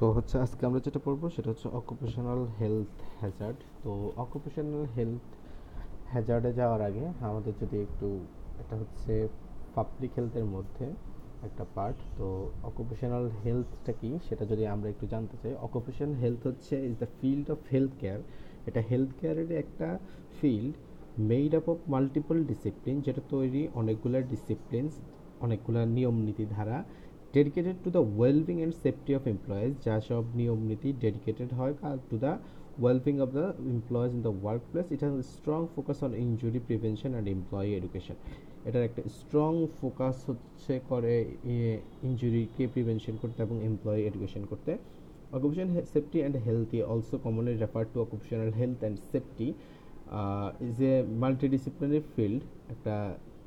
তো হচ্ছে আজকে আমরা যেটা পড়ব সেটা হচ্ছে অকুপেশনাল হেলথ হ্যাজার্ড তো অকুপেশনাল হেলথ হ্যাজার্ডে যাওয়ার আগে আমাদের যদি একটু এটা হচ্ছে পাবলিক হেলথের মধ্যে একটা পার্ট তো অকুপেশনাল হেলথটা কি সেটা যদি আমরা একটু জানতে চাই। অকুপেশনাল হেলথ হচ্ছে is the field of health care এটা হেলথ কেয়ারের একটা field made up of multiple discipline যেটা তৈরি অনেকগুলো ডিসিপ্লিনস অনেকগুলো নিয়ম নীতি ধারা dedicated to the wellbeing and safety of employees যা সব নিয়ম নীতি ডেডিকেটেড হয় to the wellbeing of the employees in the work place it has strong focus on injury prevention and employee education এটার একটা স্ট্রং ফোকাস হচ্ছে করে ইঞ্জুরিকে prevention করতে এবং এমপ্লয়ি এডুকেশন করতে। Occupation safety and healthy also commonly refer to occupational health and safety is a multidisciplinary field একটা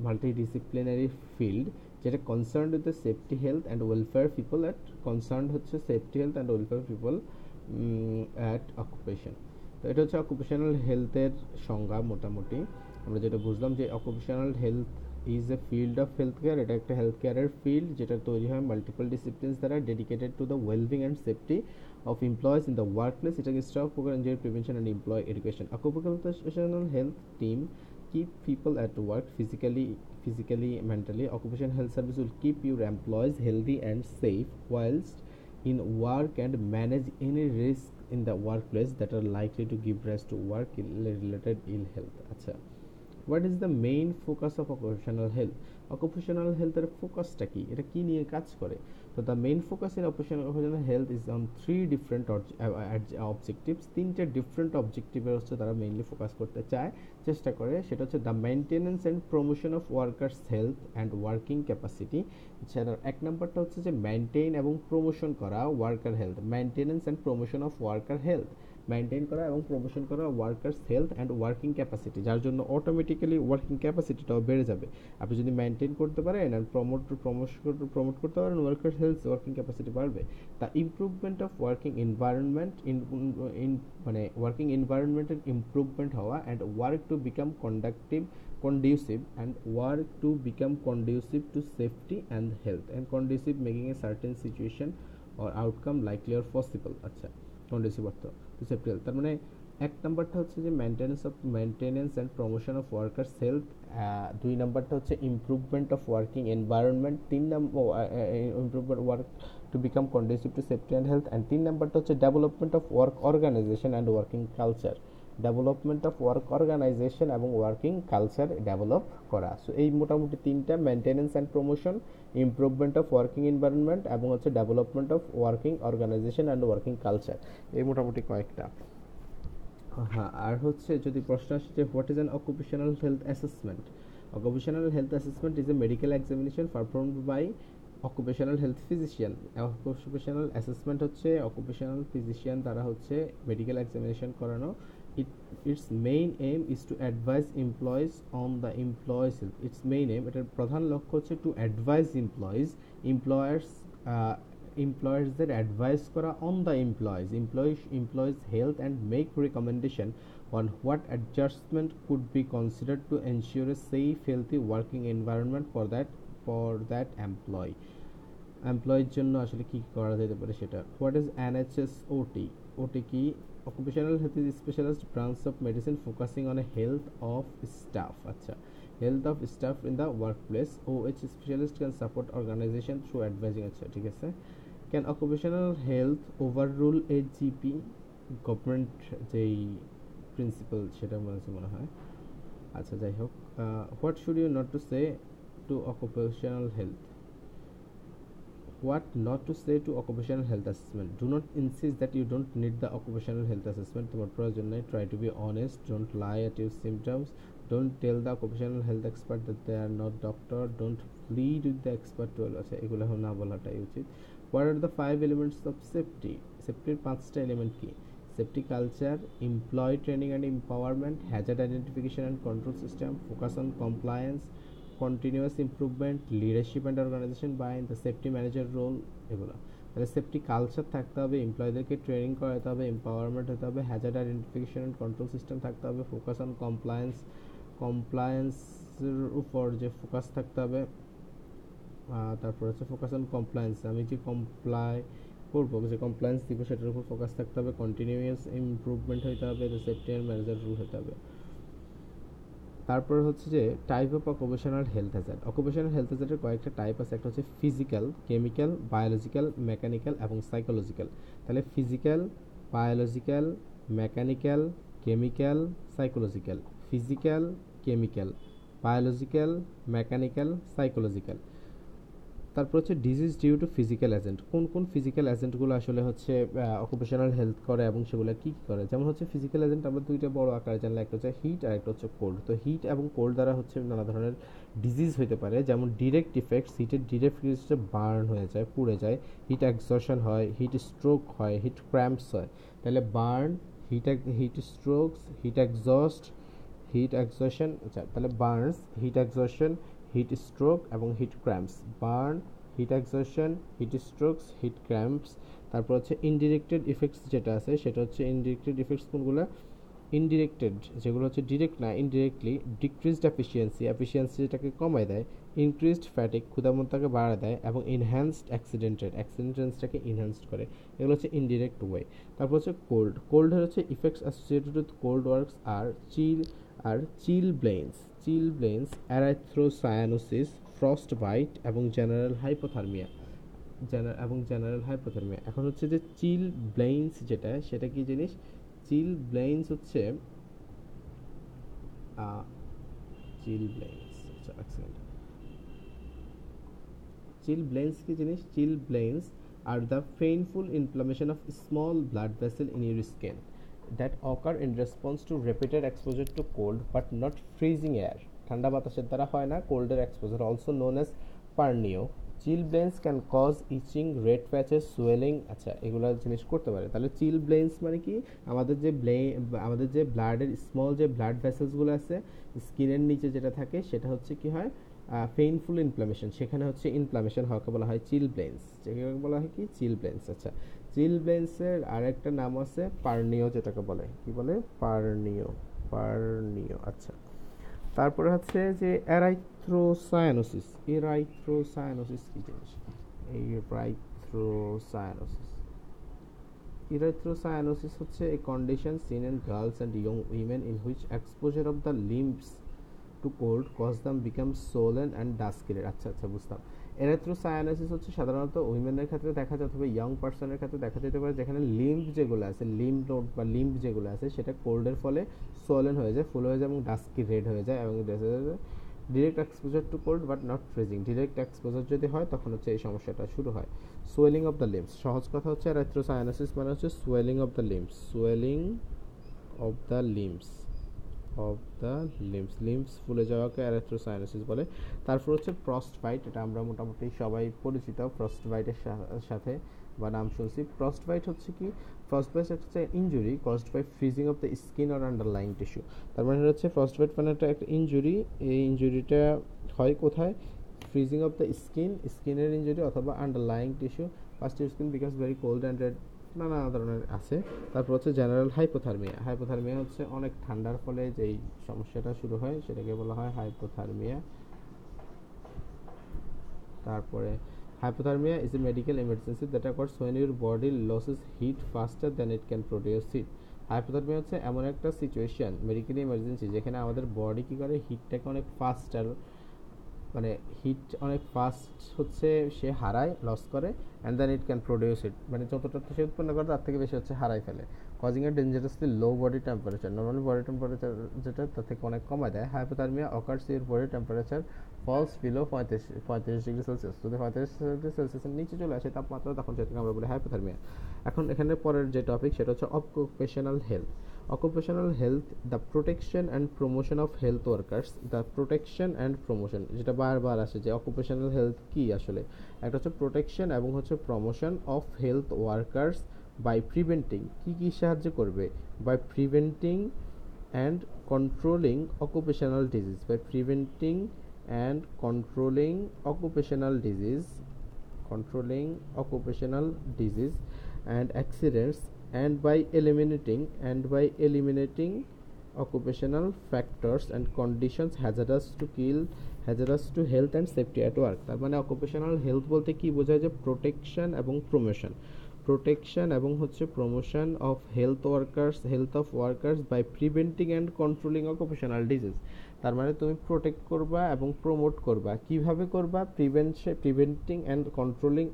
multidisciplinary field যেটা concern with the safety health and welfare people at concern হচ্ছে safety health and welfare people at occupation তো এটা হচ্ছে occupational হেলথের সংজ্ঞা মোটামুটি। আমরা যেটা বুঝলাম যে occupational health is a field of health care এটা একটা হেলথ কেয়ারের ফিল্ড যেটা তৈরি হয় মাল্টিপল ডিসিপ্লিনস দ্বারা dedicated to the wellbeing and safety of employees in the work place এটাকে stock program injury prevention and employ education occupational health team keep people at work physically physically mentally occupation health service will keep your employees healthy and safe whilst in work and manage any risk in the workplace that are likely to give rise to work related ill health acha what is the main focus of occupational health occupational health এর ফোকাসটা কি এটা কি নিয়ে কাজ করে তো the main focus in operation operation health is on three different objectives তিনটে ডিফারেন্ট অবজেক্টিভের হচ্ছে তারা মেইনলি ফোকাস করতে চায়। চেষ্টা করে, সেটা হচ্ছে the maintenance and promotion of workers health and working capacity সেটা এক নম্বরটা হচ্ছে যে মেনটেন এবং প্রমোশন করা worker health maintenance and promotion of worker health maintain করা এবং প্রমোশন করা workers health and working capacity যার জন্য অটোমেটিক্যালি ওয়ার্কিং ক্যাপাসিটিটাও বেড়ে যাবে। আপনি যদি মেনটেন করতে পারেন আর প্রমোট প্রমোশন প্রমোট করতে পারেন ওয়ার্কার্স হেলথ ওয়ার্কিং ক্যাপাসিটি বাড়বে। The improvement of working environment in in মানে ওয়ার্কিং এনভায়রনমেন্টের ইমপ্রুভমেন্ট হওয়া and work to become conductive conducive and work to become conducive to safety and health and conducive making a certain situation or outcome likely or possible আচ্ছা conducive অর্থ। Health তার মানে এক নম্বরটা হচ্ছে যে maintenance of maintenance and promotion of workers health দুই নাম্বারটা হচ্ছে ইম্প্রুভমেন্ট অফ ওয়ার্কিং এনভায়রনমেন্ট তিন number improvement work to become conducive to safety and health and তিন নাম্বারটা হচ্ছে development of work organization and working culture development of work organization এবং working culture develop করা। So এই মোটামুটি তিনটা maintenance and promotion improvement of working environment এবং হচ্ছে development of working organization and working culture এই মোটামুটি কয়েকটা। হ্যাঁ আর হচ্ছে যদি প্রশ্ন আসে যে what is an occupational health assessment occupational health assessment is a medical examination performed by occupational health physician occupational assessment হচ্ছে অকুপেশনাল ফিজিশিয়ান দ্বারা হচ্ছে মেডিকেল এক্সামিনেশন করানো। It its main aim is to advise employees on the employees health its main aim এটার প্রধান লক্ষ্য হচ্ছে to advise employees employers এমপ্লয়ার্সদের advise করা on the employees employees employees health and make recommendation on what adjustment could be considered to ensure a safe healthy working environment for that for that employee এমপ্লয়ির জন্য আসলে কি করা যেতে পারে সেটা what is NHS OT OT কি occupational health is specialist branch of medicine focusing on a health of staff আচ্ছা health of staff in the work place O H specialist can support organization through advising আচ্ছা ঠিক আছে can occupational health over rule a GP government যেই principal সেটা মনে মনে হয় আচ্ছা যাই হোক what should you not to say to occupational health what not to say to occupational health assessment do not insist that you don't need the occupational health assessment তোমার প্রয়োজন নেই try to be honest don't lie at your symptoms don't tell the occupational health expert that they are not doctor don't plead with the expert to আচ্ছা এগুলো না বলাটাই উচিত what are the five elements of safety সেফটির পাঁচটা element কি safety culture employ training and empowerment hazard identification and control system focus on compliance continuous improvement leadership and organization by the safety manager role এগুলো। তাহলে safety culture থাকতে হবে এমপ্লয়ীদেরকে training করাতে হবে empowerment হতে হবে hazard identification and control system থাকতে হবে ফোকাস অন কমপ্লায়েন্স কমপ্লায়েন্সের উপর যে ফোকাস থাকতে হবে তারপর হচ্ছে ফোকাস অন কমপ্লায়েন্স আমি যে কমপ্লাই করব, যে কমপ্লায়েন্স দিব, সেটার উপর ফোকাস থাকতে হবে কন্টিনিউয়াস ইম্প্রুভমেন্ট হতে হবে সেফটি অ্যান্ড ম্যানেজার রুল হতে হবে। তারপর হচ্ছে যে type of occupational health hazard occupational health হ্যাজার্ডের কয়েকটা টাইপ আছে। একটা হচ্ছে ফিজিক্যাল কেমিক্যাল বায়োলজিক্যাল মেকানিক্যাল এবং সাইকোলজিক্যাল তাহলে physical biological mechanical chemical psychological physical chemical biological mechanical psychological তারপর হচ্ছে disease due to physical agent কোন কোন ফিজিক্যাল এজেন্টগুলো আসলে হচ্ছে অকুপেশনাল হেলথ করে এবং সেগুলো কী কী করে? যেমন হচ্ছে ফিজিক্যাল এজেন্ট আমরা দুইটা বড় আকারে জানলে, একটা হচ্ছে হিট আর একটা হচ্ছে কোল্ড তো হিট এবং কোল্ড দ্বারা হচ্ছে নানা ধরনের ডিজিজ হতে পারে, যেমন ডিরেক্ট ইফেক্টস হিটের ডিরেক্ট হচ্ছে বার্ন হয়ে যায়, পুড়ে যায় হিট এক্সশন হয় হিট স্ট্রোক হয় হিট ক্র্যাম্পস হয়। তাহলে burn heat heat strokes heat exhaust heat exhaustion আচ্ছা তাহলে burns heat exhaustion heat stroke এবং heat cramps. Burn, heat exhaustion heat strokes, heat cramps. তারপর হচ্ছে ইনডিরেক্টেড ইফেক্টস যেটা আছে, সেটা হচ্ছে ইনডিরেক্টেড ইফেক্টস কোনগুলো? ইনডিরেক্টেড, যেগুলো হচ্ছে ডিরেক্ট না, ইনডিরেক্টলি ডিক্রিজড এফিসিয়েন্সি। যেটাকে কমায় দেয়, ইনক্রিজড ফ্যাটিক ক্ষুদামত্তাকে বাড়া দেয় এবং ইনহ্যান্সড অ্যাক্সিডেন্টেড অ্যাক্সিডেন্টসটাকে ইনহ্যান্সড করে। এগুলো হচ্ছে ইনডিরেক্ট ওয়ে তারপর হচ্ছে কোল্ড কোল্ডের হচ্ছে effects associated with cold works R chill R chilblains chilblains erythrocyanosis frostbite এবং জেনারেল হাইপোথার্মিয়া। এবং জেনারেল হাইপোথার্মিয়া। এখন হচ্ছে যে চিল ব্লেন্স যেটা, সেটা কি জিনিস? চিল ব্লেন্স হচ্ছে চিল ব্লেন্স আচ্ছা চিল ব্লেন্স কি জিনিস? Chilblains are the painful inflammation of small blood vessel in your skin. That occur in response to repeated exposure to cold but not freezing air. ঠান্ডা বাতাসের দ্বারা হয় না কোল্ডের exposure also known as pernio. Chilblains can cause itching red patches swelling আচ্ছা এগুলো জিনিস করতে পারে। তাহলে চিল ব্লেন্স মানে কি? আমাদের যে ব্লে আমাদের যে ব্লাডের স্মল যে ব্লাড ভেসেলসগুলো আছে স্কিনের নিচে যেটা থাকে, সেটা হচ্ছে কি হয়? পেইনফুল ইনফ্লামেশন সেখানে হচ্ছে ইনফ্লামেশন হওয়াকে বলা হয় চিল ব্লেন্স যেটাকে বলা হয় কি? চিল ব্লেন্স আচ্ছা। চিলড্রেন্সের আরেকটা নাম আছে পার্নিও যেটাকে বলে। কি বলে? পার্নিও পার্নিও আচ্ছা। তারপরে হচ্ছে যে এরাইথ্রোসায়ানোসিস। এরাইথ্রোসায়ানোসিস কি জিনিস? এই রাইথ্রোসায়ানোসিস। এরাইথ্রোসায়ানোসিস হচ্ছে a condition seen in girls and young women in which exposure of the limbs to cold cause them become swollen and ডাস্কিলের আচ্ছা আচ্ছা বুঝতাম এরাথ্রোসায়ানোসিস হচ্ছে সাধারণত উইমেনের ক্ষেত্রে দেখা যায় অথবা ইয়ং পার্সনের ক্ষেত্রে দেখা যেতে পারে যেখানে লিম্ব যেগুলো আছে লিম্ব নোট বা লিম্ব যেগুলো আছে, সেটা কোল্ডের ফলে সোলেন হয়ে যায় ফুল হয়ে যায় এবং ডাস্কি রেড হয়ে যায় এবং direct exposure to cold but not freezing direct exposure যদি হয়, তখন হচ্ছে এই সমস্যাটা শুরু হয়। সোয়েলিং অফ দ্য লিম্স সহজ কথা হচ্ছে এরাথ্রোসায়ানোসিস মানে হচ্ছে swelling of the limbs swelling of the limbs of the limbs limbs ফুলে যাওয়াকে অ্যারেথ্রোসাইনোসিস বলে। তারপর হচ্ছে ফ্রস্ট বাইট এটা আমরা মোটামুটি সবাই পরিচিত। ফ্রস্ট বাইটের সাথে বা নাম শুনছি। ফ্রস্ট বাইট হচ্ছে কি? ফ্রস্ট বাইট হচ্ছে injury caused by freezing of the skin or underlying tissue তার মানে হচ্ছে ফ্রস্ট বাইট মানে একটা একটা ইঞ্জুরি এই ইঞ্জুরিটা হয় কোথায়? ফ্রিজিং অফ দ্য স্কিন স্কিনের ইঞ্জুরি অথবা underlying tissue first skin because very cold and red নানা ধরনের আছে। তারপর হচ্ছে জেনারেল হাইপোথার্মিয়া হাইপোথার্মিয়া হচ্ছে অনেক ঠান্ডার ফলে যেই সমস্যাটা শুরু হয়, সেটাকে বলা হয় হাইপোথার্মিয়া তারপরে hypothermia is a medical emergency that occurs when your body loses heat faster than it can produce heat hypothermia হচ্ছে এমন একটা সিচুয়েশন মেডিকেল ইমার্জেন্সি যেখানে আমাদের বডি কী করে হিটটাকে অনেক ফাস্টার মানে হিট অনেক ফাস্ট হচ্ছে, সে হারায় লস করে and then it can produce heat মানে যতটা সে উৎপন্ন করে, তার থেকে বেশি হচ্ছে হারাই ফেলে। Causing a dangerously low body temperature normally body temperature যেটা, তার থেকে অনেক কমায় দেয়। Hypothermia occurs your body temperature falls below পঁয়ত্রিশ পঁয়ত্রিশ ডিগ্রি সেলসিয়াস যদি পঁয়ত্রিশ ডিগ্রি সেলসিয়াসের নিচে চলে আসে, তাপমাত্রা, তখন যেটাকে আমরা বলি হাইপোথার্মিয়া এখন এখানে পরের যে টপিক সেটা হচ্ছে occupational health occupational health the protection and promotion of health workers the protection and promotion যেটা বারবার আসে যে অকুপেশনাল হেলথ কি আসলে? একটা হচ্ছে প্রোটেকশন এবং হচ্ছে promotion of health workers by preventing কি কি সাহায্য করবে? By preventing and controlling occupational disease by preventing and controlling occupational disease controlling occupational disease and accidents and by eliminating and by eliminating occupational factors and conditions hazardous to kill hazardous to health and safety at work তার মানে occupational health বলতে কি বোঝায় যে protection এবং promotion protection এবং হচ্ছে promotion of health workers health of workers by preventing and controlling occupational disease তার মানে তুমি প্রোটেক্ট করবা এবং প্রমোট করবা। কীভাবে করবা? Prevention preventing and controlling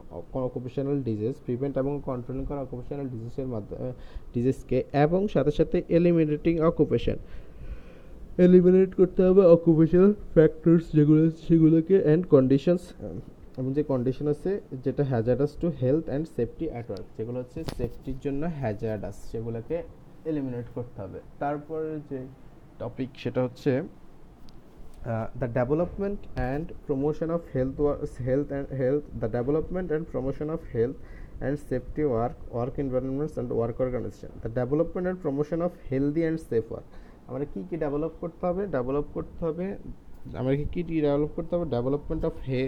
occupational disease prevent এবং কন্ট্রোলিং করা অকুপেশনাল ডিজিজের মাধ্যমে ডিজিজকে এবং সাথে সাথে এলিমিনেটিং অকুপেশন এলিমিনেট করতে হবে অকুপেশনাল ফ্যাক্টরস যেগুলো, সেগুলোকে অ্যান্ড কন্ডিশনস এবং যে কন্ডিশন আছে, যেটা hazardous to health and safety at যেগুলো হচ্ছে সেফটির জন্য হ্যাজার্ডাস সেগুলোকে এলিমিনেট করতে হবে। তারপরে যে টপিক সেটা হচ্ছে the development and promotion of health health and health the development and promotion of health and safety work work environments and work organisation the development and promotion of healthy and safe work আমরা কী কী develop করতে হবে? Develop করতে হবে, আমাদেরকে কী কী develop করতে হবে? Development of hey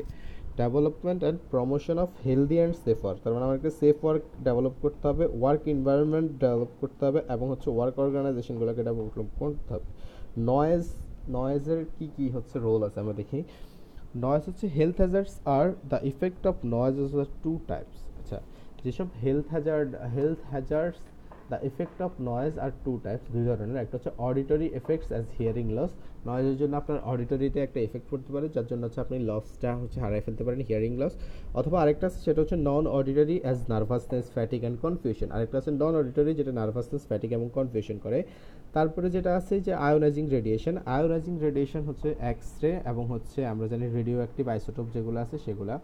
development and promotion of healthy and safe work তার মানে আমাদেরকে সেফ ওয়ার্ক ডেভেলপ করতে হবে ওয়ার্ক এনভায়রনমেন্ট ডেভেলপ করতে হবে এবং হচ্ছে ওয়ার্ক অর্গানাইজেশনগুলোকে ডেভেলপ করতে হবে। নয়েজ নয়েজের কী কী হচ্ছে রোল আছে আমরা দেখি। নয়েজ হচ্ছে health hazards are the effect of noise two types আচ্ছা যেসব health hazard health hazards the effect of noise are two types দুই ধরনের। একটা হচ্ছে auditory effects as hearing loss নয়েজের জন্য আপনার অডিটরিতে একটা এফেক্ট পড়তে পারে, যার জন্য হচ্ছে আপনি লসটা হচ্ছে হারাই ফেলতে পারেন হিয়ারিং লস অথবা আরেকটা আছে, সেটা হচ্ছে non auditory as nervousness fatigue and confusion আরেকটা আছে নন অডিটরি যেটা নার্ভাসনেস ফ্যাটিক এবং কনফিউশন করে। তারপরে যেটা আছে যে আয়োনাইজিং রেডিয়েশন আয়োনাইজিং রেডিয়েশন হচ্ছে এক্স রে এবং হচ্ছে আমরা জানি রেডিও অ্যাক্টিভ আইসোটোপ যেগুলো আছে, সেগুলো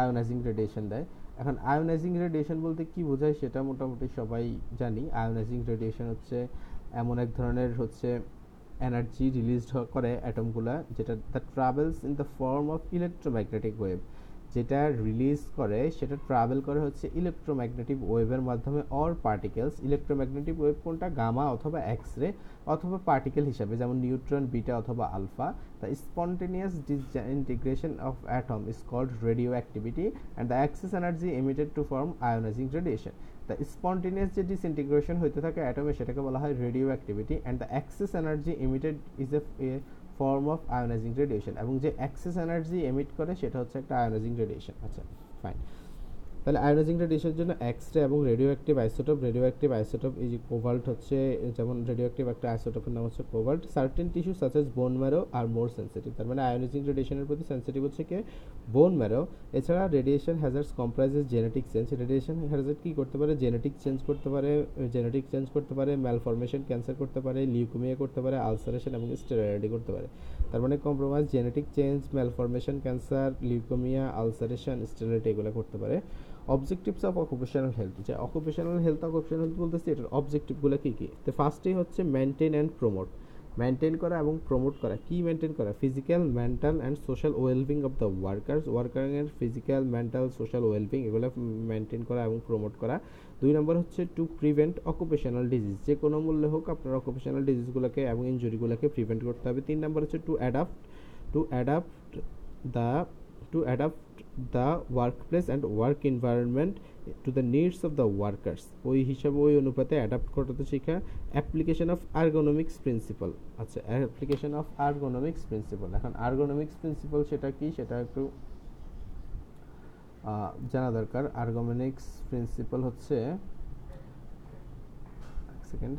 আয়োনাইজিং রেডিয়েশন দেয়। এখন আয়োনাইজিং রেডিয়েশন বলতে কি বোঝায় সেটা মোটামুটি সবাই জানি। আয়োনাইজিং রেডিয়েশন হচ্ছে এমন এক ধরনের হচ্ছে এনার্জি রিলিজড করে অ্যাটমগুলা যেটা the travels in the form of electromagnetic wave যেটা রিলিজ করে, সেটা ট্রাভেল করে হচ্ছে ইলেকট্রোম্যাগনেটিক ওয়েভের মাধ্যমে অর পার্টিকেলস ইলেকট্রোম্যাগনেটিক ওয়েভ কোনটা? গামা অথবা এক্স রে অথবা পার্টিকেল হিসাবে, যেমন নিউট্রন বিটা অথবা alpha the spontaneous disintegration of atom is called radioactivity and the excess energy emitted to form ionizing radiation the spontaneous যে disintegration হইতে থাকে অ্যাটমে সেটাকে বলা হয় radioactivity and the excess energy emitted is a form of ionizing radiation এবং যে excess energy emit করে সেটা হচ্ছে একটা আয়োনাইজিং রেডিয়েশন আচ্ছা ফাইন তাহলে আয়োনাইজিং রেডিয়েশনের জন্য এক্স রে এবং radioactive isotope radioactive isotope এই যে কোভাল্ট হচ্ছে, যেমন রেডিও অ্যাক্টিভ একটা আইসোটোপের নাম হচ্ছে cobalt certain tissue such as bone marrow are more sensitive তার মানে আয়োনাইজিং রেডিয়েশনের প্রতি সেন্সিটিভ হচ্ছে কে? বোন ম্যারো এছাড়া radiation hazards comprises genetic change radiation hazard কী করতে পারে? জেনেটিক চেঞ্জ করতে পারে জেনেটিক চেঞ্জ করতে পারে ম্যালফরমেশন ক্যান্সার করতে পারে লিউকোমিয়া করতে পারে আলসারেশন এবং স্টেরয়েডি করতে পারে। তার মানে compromise genetic change malformation cancer leukaemia ulceration steroid এগুলো করতে পারে। অবজেক্টিভস অফ অকুপেশনাল হেলথ যে অকুপেশনাল হেলথ অকুপেশনাল হেলথ বলতেছি, এটার অবজেক্টিভগুলো কী কী? তো ফার্স্টেই হচ্ছে মেনটেন অ্যান্ড প্রমোট মেনটেন করা এবং প্রমোট করা। কি মেনটেন করা? Physical mental and social wellbeing of the workers ওয়ার্কারের physical mental social wellbeing এগুলো মেনটেন করা এবং প্রমোট করা। দুই নম্বর হচ্ছে টু প্রিভেন্ট অকুপেশনাল ডিজিজ যে কোনো মূল্যে হোক আপনার অকুপেশনাল ডিজিজগুলোকে এবং ইঞ্জুরিগুলোকে প্রিভেন্ট করতে হবে। তিন নম্বর হচ্ছে to adapt to adapt the to adapt the workplace and work environment to the needs of the workers ওই হিসাবে ওই অনুপাতে অ্যাডাপ্ট করতে শেখা অ্যাপ্লিকেশন অফ আর্গোনমিক্স প্রিন্সিপাল আচ্ছা অ্যাপ্লিকেশন অফ আর্গোনমিক্স প্রিন্সিপাল এখন আর্গোনমিক্স প্রিন্সিপাল সেটা কি? সেটা একটু জানা দরকার। আর্গোনমিক্স প্রিন্সিপাল হচ্ছে সেকেন্ড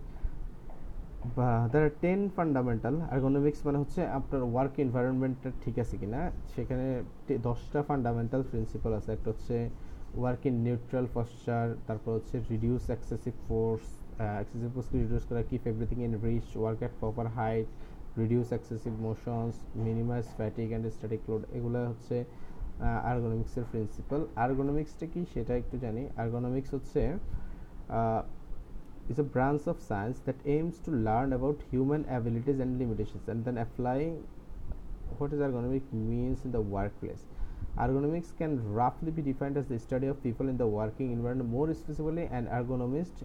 বা there are ten fundamental ergonomics মানে হচ্ছে আপনার ওয়ার্ক এনভায়রনমেন্টটা ঠিক আছে কিনা? সেখানে দশটা ফান্ডামেন্টাল প্রিন্সিপাল আছে। একটা হচ্ছে ওয়ার্ক ইন নিউট্রাল পশ্চার তারপর হচ্ছে রিডিউস এক্সেসিভ ফোর্স এক্সেসিভ ফোর্সকে রিডিউস করা keep everything in reach work at proper height reduce excessive motions minimise fatigue and static load এগুলো হচ্ছে আর্গোনমিক্সের প্রিন্সিপাল আর্গোনমিক্সটা কি সেটা একটু জানি। আর্গোনমিক্স হচ্ছে is a branch of science that aims to learn about human abilities and limitations and then applying what is ergonomic means in the workplace. Ergonomics can roughly be defined as the study of people in the working environment. More specifically, an ergonomist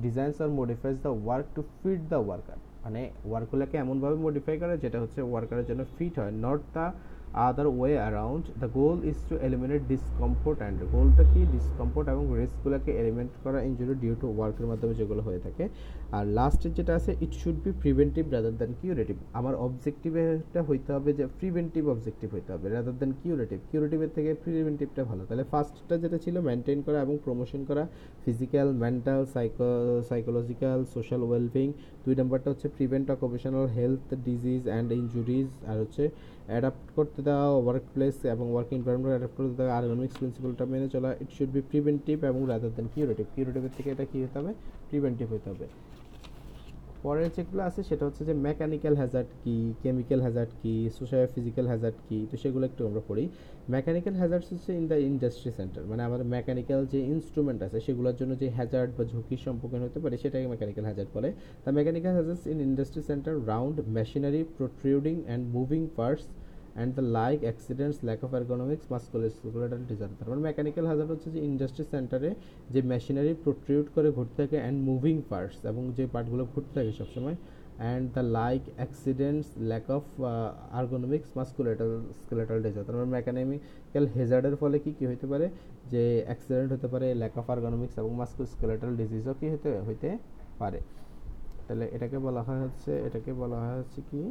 designs or modifies the work to fit the worker. মানে ওয়ার্কগুলোকে এমনভাবে modify করে যেটা হচ্ছে ওয়ার্কারের জন্য fit হয় not the other way around the goal is to eliminate discomfort and গোলটা কি? ডিসকমফোর্ট এবং রিস্কগুলোকে এলিমিনেট করা ইঞ্জুরি ডিউ টু ওয়ার্কের মাধ্যমে যেগুলো হয়ে থাকে। আর লাস্টের যেটা আছে it should be preventive rather than curative আমার অবজেক্টিভটা হইতে হবে যে প্রিভেন্টিভ অবজেক্টিভ হইতে হবে রাদার দ্যান কিউরেটিভ কিউরেটিভের থেকে প্রিভেন্টিভটা ভালো। তাহলে ফার্স্টটা যেটা ছিল মেনটেন করা এবং প্রমোশন করা। Physical mental psycho psychological social wellbeing দুই নম্বরটা হচ্ছে prevent occupational health disease and injuries আর হচ্ছে অ্যাডাপ্ট করতে দেওয়া ওয়ার্ক প্লেস এবং ওয়ার্ক এনভায়রনমেন্ট অ্যাডাপ্ট করতে দেওয়া আর্গনমিক্স প্রিন্সিপালটা মেনে চলা ইট শুড বি প্রিভেন্টিভ এবং রাদার দেন কিউরেটিভ কিউরেটিভের থেকে এটা কী হতে হবে? প্রিভেন্টিভ হতে হবে। পরের যেগুলো আছে সেটা হচ্ছে যে মেকানিক্যাল হ্যাজার্ড কি কেমিক্যাল হ্যাজার্ড কি সোশ্যাল ফিজিক্যাল হ্যাজার্ড কি, তো সেগুলো একটু আমরা পড়ি। মেকানিক্যাল হ্যাজার্ডস হচ্ছে ইন দ্য ইন্ডাস্ট্রি সেন্টার মানে আমাদের মেকানিক্যাল যে ইনস্ট্রুমেন্ট আছে সেগুলোর জন্য যে হ্যাজার্ড বা ঝুঁকির সম্মুখীন হতে পারে সেটাকে মেকানিক্যাল হ্যাজার্ড বলে। তা mechanical hazards in industry centre round machinery protruding and moving parts and the like accidents lack of ergonomics musculoskeletal disorder তার মানে মেকানিক্যাল হাজার হচ্ছে যে ইন্ডাস্ট্রি সেন্টারে যে মেশিনারি প্রোট্রিউট করে ঘুরতে থাকে অ্যান্ড মুভিং পার্টস এবং যে পার্টগুলো ঘুরতে থাকে সবসময় and the like accidents lack of ergonomics musculoskeletal disorder তার মানে মেকানিক্যাল হেজার্ডের ফলে কী কী হতে পারে? যে অ্যাক্সিডেন্ট হতে পারে ল্যাক অফ আর্গোনমিক্স এবং মাস্কুস্কেলেটাল ডিজিজও কী হতে হইতে পারে। তাহলে এটাকে বলা হয় হচ্ছে এটাকে বলা হয় হচ্ছে কি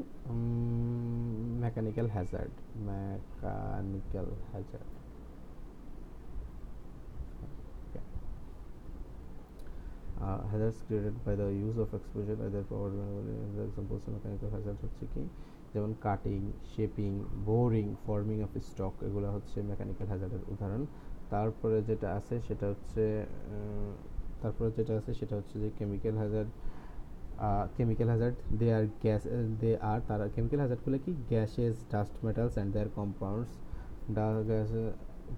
mechanical hazard mechanical hazard uh, hazards created by the use of exposure either power examples হচ্ছে কি যেমন cutting shaping boring forming of stock এগুলো হচ্ছে মেকানিক্যাল হ্যাজার্ডের উদাহরণ। তারপরে যেটা আছে সেটা হচ্ছে তারপরে যেটা আছে সেটা হচ্ছে যে chemical hazard chemical hazard they are gas they are তারা কেমিক্যাল হ্যাজার্ডগুলো কি? Gases dust metals and their compounds gas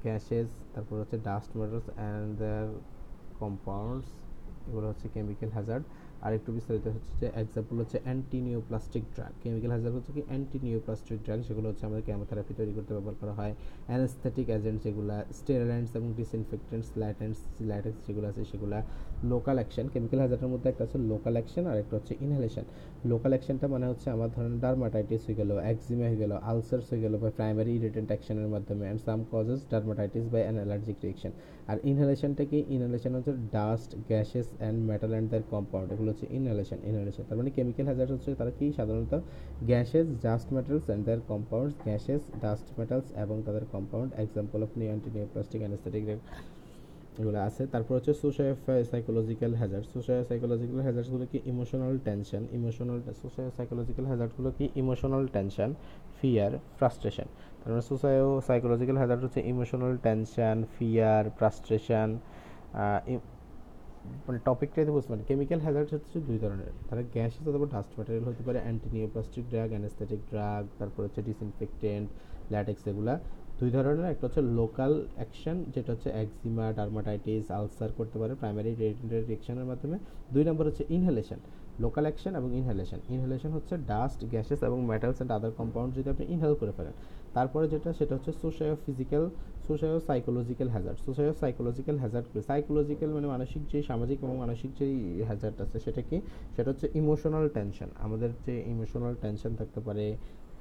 gases তারপর হচ্ছে dust metals and their compounds এগুলো হচ্ছে কেমিক্যাল হ্যাজার্ড আর একটু বিস্তারিত হচ্ছে যে এক্সাম্পল হচ্ছে অ্যান্টিনিওপ্লাস্টিক ড্রাগ কেমিক্যাল হ্যাজার্ড হচ্ছে কি? অ্যান্টিনিওপ্লাস্টিক ড্রাগ সেগুলো হচ্ছে আমাদের কেমোথেরাপি তৈরি করতে ব্যবহার করা হয়। অ্যানেস্থেটিক এজেন্ট যেগুলো স্টেরয়েন্টস এবং ডিসইনফেক্টেন্টস লাইটেন্টস লাইটেন্টস যেগুলো আছে সেগুলো লোকাল অ্যাকশন কেমিক্যাল হ্যাজার্ডের মধ্যে একটা হচ্ছে লোকাল অ্যাকশন আর একটা হচ্ছে ইনহেলেশন লোকাল অ্যাকশনটা মানে হচ্ছে আমার ধরেন ডার্মাটাইটিস হয়ে গেল একজিমা হয়ে গেল আলসার্স হয়ে গেল বা প্রাইমারি ইরিটেন্ট অ্যাকশনের মাধ্যমে and some causes dermatitis by an allergic reaction আর ইনহেলেশনটা কি ইনহেলেশন হচ্ছে dust gases and metal and তার কম্পাউন্ড এগুলো হচ্ছে ইনহেলেশন ইনহেলেশন তার মানে কেমিক্যাল হ্যাজার্ড হচ্ছে তারা কি? সাধারণত gases dust metals and their compounds gases dust metals এবং তাদের compound example of new antineoplastic anaesthetic এগুলো আছে। তারপর হচ্ছে social psychological hazard social psychological হ্যাজার্ডসগুলো কি? Emotional tension emotional social psychological হ্যাজার্ডগুলো কি? ইমোশনাল টেনশন ফিয়ার ফ্রাস্ট্রেশন তার মানে সোশ্যাল সাইকোলজিক্যাল হ্যাজার্ড হচ্ছে ইমোশনাল টেনশন ফিয়ার ফ্রাস্ট্রেশন মানে টপিকটাই বুঝতে পারেন কেমিক্যাল হ্যাজার্ড হচ্ছে দুই ধরনের। তারা গ্যাস অথবা ডাস্ট ম্যাটেরিয়াল হতে পারে অ্যান্টিনিওপ্লাস্টিক ড্রাগ অ্যানেস্থেটিক ড্রাগ তারপর হচ্ছে ডিসইনফেক্টেন্ট ল্যাটেক্স এগুলা। দুই ধরনের, একটা হচ্ছে লোকাল অ্যাকশন যেটা হচ্ছে একজিমা ডার্মাটাইটিস আলসার করতে পারে প্রাইমারি রিয়েকশনের মাধ্যমে। দুই নম্বর হচ্ছে ইনহেলেশন লোকাল অ্যাকশন এবং ইনহেলেশন ইনহেলেশন হচ্ছে ডাস্ট গ্যাসেস এবং মেটালস অ্যান্ড আদার কম্পাউন্ড যদি আপনি ইনহেল করে ফেলেন। তারপরে যেটা, সেটা হচ্ছে socio physical socio psychological hazard socio psychological hazard কি? সাইকোলজিক্যাল মানে মানসিক যে সামাজিক এবং মানসিক যেই হ্যাজার্ড আছে, সেটা কি? সেটা হচ্ছে ইমোশনাল টেনশন আমাদের যে ইমোশনাল টেনশন থাকতে পারে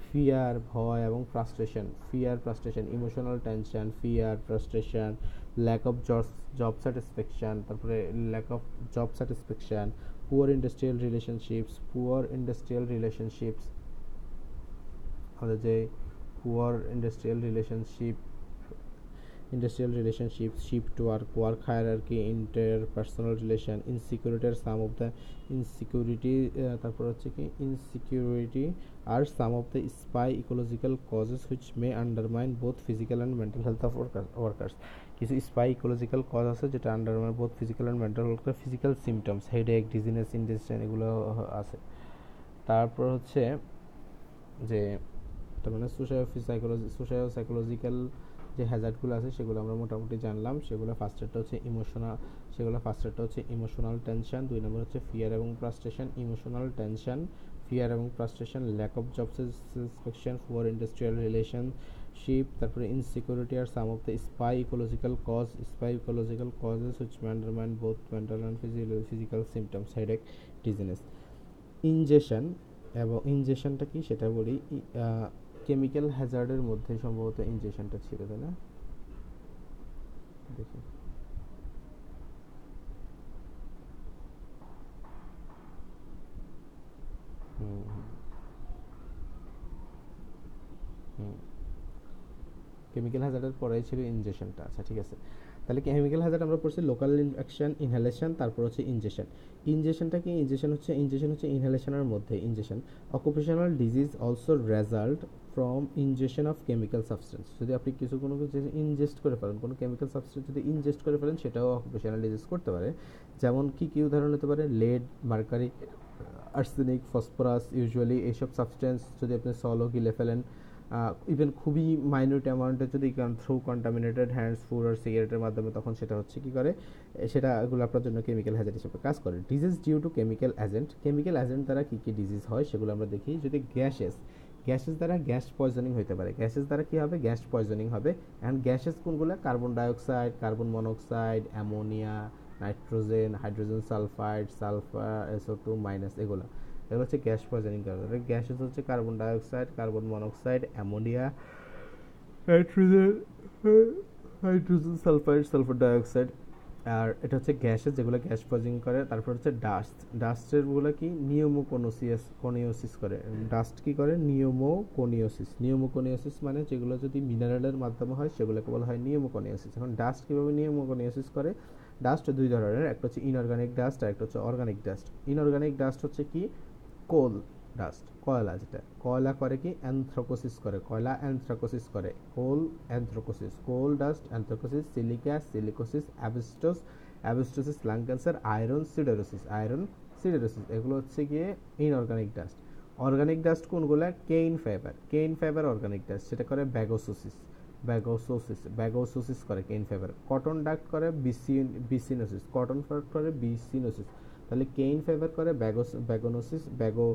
ফিয়ার ভয় এবং frustration fear frustration emotional tension fear frustration lack of job job satisfaction তারপরে lack of job satisfaction poor industrial relationships poor industrial relationships আমাদের যে poor industrial relationship industrial relationships shift work work hierarchy interpersonal relation insecurity are some of the insecurity তারপর হচ্ছে কি insecurity are some of the spy ecological causes which may undermine both physical and mental health of workers কিছু psychological cause আছে যেটা undermine both physical and mental health physical symptoms headache dizziness indigestion এগুলো আছে তারপর হচ্ছে যে তার মানে সোশ্যাল সাইকোলজি সোশ্যাল সাইকোলজিক্যাল যে হ্যাজার্ডগুলো আছে, সেগুলো আমরা মোটামুটি জানলাম। সেগুলো ফার্স্টেরটা হচ্ছে ইমোশনাল সেগুলো ফার্স্টেরটা হচ্ছে ইমোশনাল টেনশন দুই নম্বর হচ্ছে ফিয়ার এবং ফ্রাস্ট্রেশন ইমোশনাল টেনশন ফিয়ার এবং frustration lack of job satisfaction for industrial relationship তারপরে insecurity R some of the psychological cause psychological causes which undermine both mental and physical symptoms headache dizziness ingestion এবং ইনজেশনটা কি? সেটা বলি chemical হ্যাজার্ডের মধ্যে সম্ভবত ইনজেকশনটা ছিল, তাই না? দেখি। কেমিক্যাল হ্যাজার্ডের পরেই ছিল ইনজেকশনটা আচ্ছা ঠিক আছে। তাহলে কেমিক্যাল হ্যাজার্ড আমরা পড়ছি? লোকাল অ্যাকশন ইনহেলেশন তারপর হচ্ছে ইনজেকশন ইনজেকশনটা কি? ইনজেকশন হচ্ছে ইনজেকশন হচ্ছে ইনহেলেশনের মধ্যে injection occupational disease also result from injection of chemical substance যদি আপনি কিছু, কোনো কিছু ইনজেস্ট করে ফেলেন, কোনো কেমিক্যাল সাবস্টেন্স যদি ইনজেস্ট করে ফেলেন, সেটাও অকুপেশনাল ডিজিজ করতে পারে। যেমন কি কি উদাহরণ হতে পারে? Lead mercury arsenic phosphorus usually এইসব সাবস্টেন্স যদি আপনি সলও গিলে ফেলেন ইভেন খুবই মাইনিউট অ্যামাউন্টে যদি থ্রু কন্টামিনেটেড হ্যান্ডস ফুড আর সিগারেটের মাধ্যমে, তখন সেটা হচ্ছে কি করে? সেটা এগুলো আপনার জন্য কেমিক্যাল হ্যাজেন্ট হিসেবে কাজ করে। Disease due to chemical agent chemical agent দ্বারা কী কী ডিজিজ হয় সেগুলো আমরা দেখি। যদি গ্যাসেস গ্যাসেস দ্বারা গ্যাস পয়জনিং হতে পারে। গ্যাসেস দ্বারা কী হবে? গ্যাস পয়জনিং হবে। অ্যান্ড গ্যাসেস কোনগুলো? Carbon dioxide carbon monoxide ammonia nitrogen hydrogen sulphide sulphur SO two minus এগুলো। এগুলো হচ্ছে গ্যাস পয়জনিং কারণে গ্যাসেস হচ্ছে carbon dioxide, carbon monoxide, ammonia, nitrogen, hydrogen sulphide, sulphur dioxide. আর এটা হচ্ছে গ্যাসেস যেগুলো গ্যাস পয়জনিং করে, তারপর হচ্ছে ডাস্ট। ডাস্টেরগুলো কি? নিয়মোকোনোসিয়াস কোনিওসিস করে। ডাস্ট কি করে? নিয়মোকোনিওসিস নিয়মোকোনিওসিস মানে যেগুলো যদি মিনারেলের মাধ্যমে হয়, সেগুলোকে বলা হয় নিয়মোকোনিওসিস এখন ডাস্ট কীভাবে নিয়মোকোনিওসিস করে? ডাস্ট দুই ধরনের। একটা হচ্ছে ইনঅর্গানিক ডাস্ট, আর একটা হচ্ছে অর্গানিক ডাস্ট। ইনঅর্গানিক ডাস্ট হচ্ছে কি? কোল ডাস্ট কয়লা যেটা, কয়লা করে কি? অ্যানথ্রোকোসিস করে, কয়লা অ্যানথ্রোকোসিস করে, coal anthracosis coal dust anthracosis silica, silicosis, asbestos, asbestosis, lung cancer, iron, siderosis iron, siderosis, এগুলো হচ্ছে গিয়ে ইনঅর্গানিক ডাস্ট অর্গানিক ডাস্ট কোনগুলো? Cane fibre cane fibre organic dust সেটা করে ব্যাগোসোসিস ব্যাগোসোসিস ব্যাগোসোসিস করে কেইন ফাইবার কটন ডাক্ট করে বিসিন byssinosis cotton fibre করে বিসিনোসিস তাহলে কেইন ফাইবার করে? ব্যাগোস ব্যাগোনোসিস ব্যাগো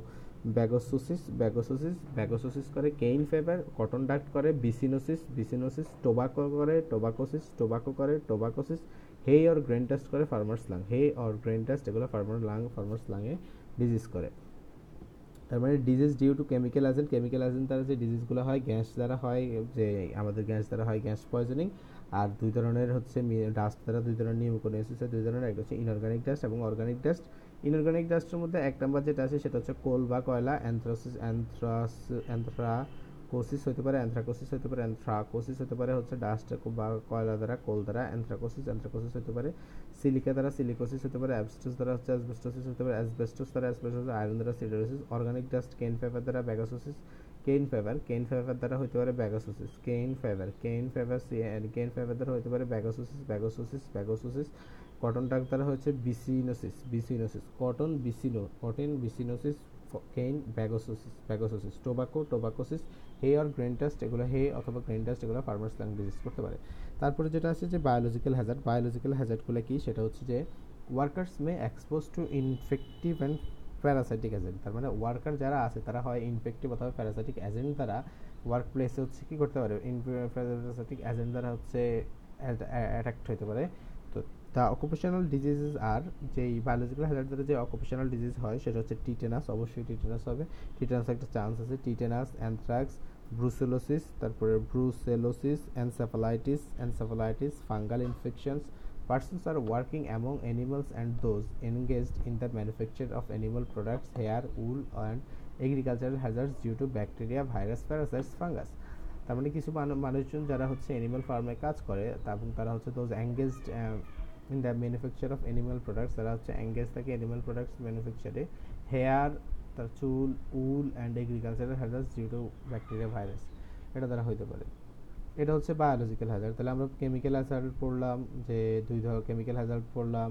ব্যাগোসোসিস ব্যাগোসোসিস ব্যাগোসোসিস করে কেইন ফাইবার কটন ডাক্ট করে বিসিনোসিস বিসিনোসিস টোবাকো করে টোবাকোসিস টোবাকো করে tabacosis hay or grain dust করে farmers lung hay or grain dust এগুলো ফার্মার লাং ফার্মার্স লাংয়ে ডিজিজ করে। তার মানে disease due to chemical agent chemical agent দ্বারা যে ডিজিজগুলো হয় গ্যাস দ্বারা হয়, যে আমাদের গ্যাস দ্বারা হয় গ্যাস পয়জনিং আর দুই ধরনের হচ্ছে ডাস্ট দ্বারা দুই ধরনের নিয়ম করে এসেছে। দুই ধরনের একটা হচ্ছে ইনঅর্গানিক ডাস্ট এবং অর্গানিক ডাস্ট ইনঅর্গানিক ডাস্টের মধ্যে এক নম্বর যেটা আছে, সেটা হচ্ছে কোল বা কয়লা অ্যান্থ্রাসিস অ্যান্থ্রাস অ্যান্থ্রাকোসিস হতে পারে অ্যান্থ্রাকোসিস হতে পারে অ্যান্থ্রাকোসিস হতে পারে, হচ্ছে ডাস্ট বা কয়লা দ্বারা, কোল দ্বারা অ্যান্থ্রাকোসিস অ্যান্থ্রাকোসিস হতে পারে সিলিকা দ্বারা সিলিকোসিস হতে পারে অ্যাবস্টোস দ্বারা হচ্ছে অ্যাসবেস্টোসিস হতে পারে অ্যাসবেস্টোস দ্বারা অ্যাসবেস্টোস আয়রন দ্বারা siderosis organic dust cane paper দ্বারা bagassosis cane fibre cane fibre দ্বারা হতে পারে bagassosis cane fibre cane fibre cane fibre দ্বারা হতে পারে ব্যাগোসোসিস ব্যাগোসোসিস ব্যাগোসোসিস কটন ডাক দ্বারা হচ্ছে byssinosis byssinosis cotton byssino cotton byssinosis cane bagassosis bagassosis tobacco tobaccosis hay আর গ্রেন টেস্ট এগুলো হে অথবা গ্রেন টেস্ট এগুলো ফার্মার্স লাং ডিজিজ করতে পারে। তারপরে যেটা আছে যে বায়োলজিক্যাল হ্যাজার্ড বায়োলজিক্যাল হ্যাজার্ডগুলো কি? সেটা হচ্ছে যে workers may expose to infective and parasitic agent তার মানে ওয়ার্কার যারা আছে, তারা হয় ইনফেক্টিভ অথবা প্যারাসাইটিক এজেন্ট দ্বারা ওয়ার্ক প্লেসে হচ্ছে কী করতে পারে? প্যারাসাইটিক এজেন্ট দ্বারা হচ্ছে অ্যাট্যাক্ট হতে পারে। তো দ্য অকুপেশনাল ডিজিজেস আর যেই বায়োলজিক্যাল হ্যাজার্ড দ্বারা যে অকুপেশনাল ডিজিজ হয়, সেটা হচ্ছে টিটেনাস অবশ্যই টিটেনাস হবে। টিটেনাস একটা চান্স আছে টিটেনাস অ্যানথ্রাক্স ব্রুসেলোসিস তারপরে brucellosis encephalitis encephalitis fungal infections Persons are working among animals and those engaged in the manufacture of animal products, hair, wool, and agricultural hazards due to bacteria, virus, parasites, fungus. তার মানে কিছু মানুষজন যারা হচ্ছে animal ফার্মে কাজ করে এবং তারা হচ্ছে those engaged in the manufacture of animal products যারা হচ্ছে এঙ্গেজ থাকে অ্যানিমাল প্রোডাক্টস ম্যানুফ্যাকচারে হেয়ার তার চুল wool and agricultural hazards due to bacteria virus এটা দ্বারা হইতে পারে এটা হচ্ছে বায়োলজিক্যাল হ্যাজার্ড তাহলে আমরা কেমিক্যাল হ্যাজার্ড পড়লাম, যে দুই ধর কেমিক্যাল হ্যাজার্ড পড়লাম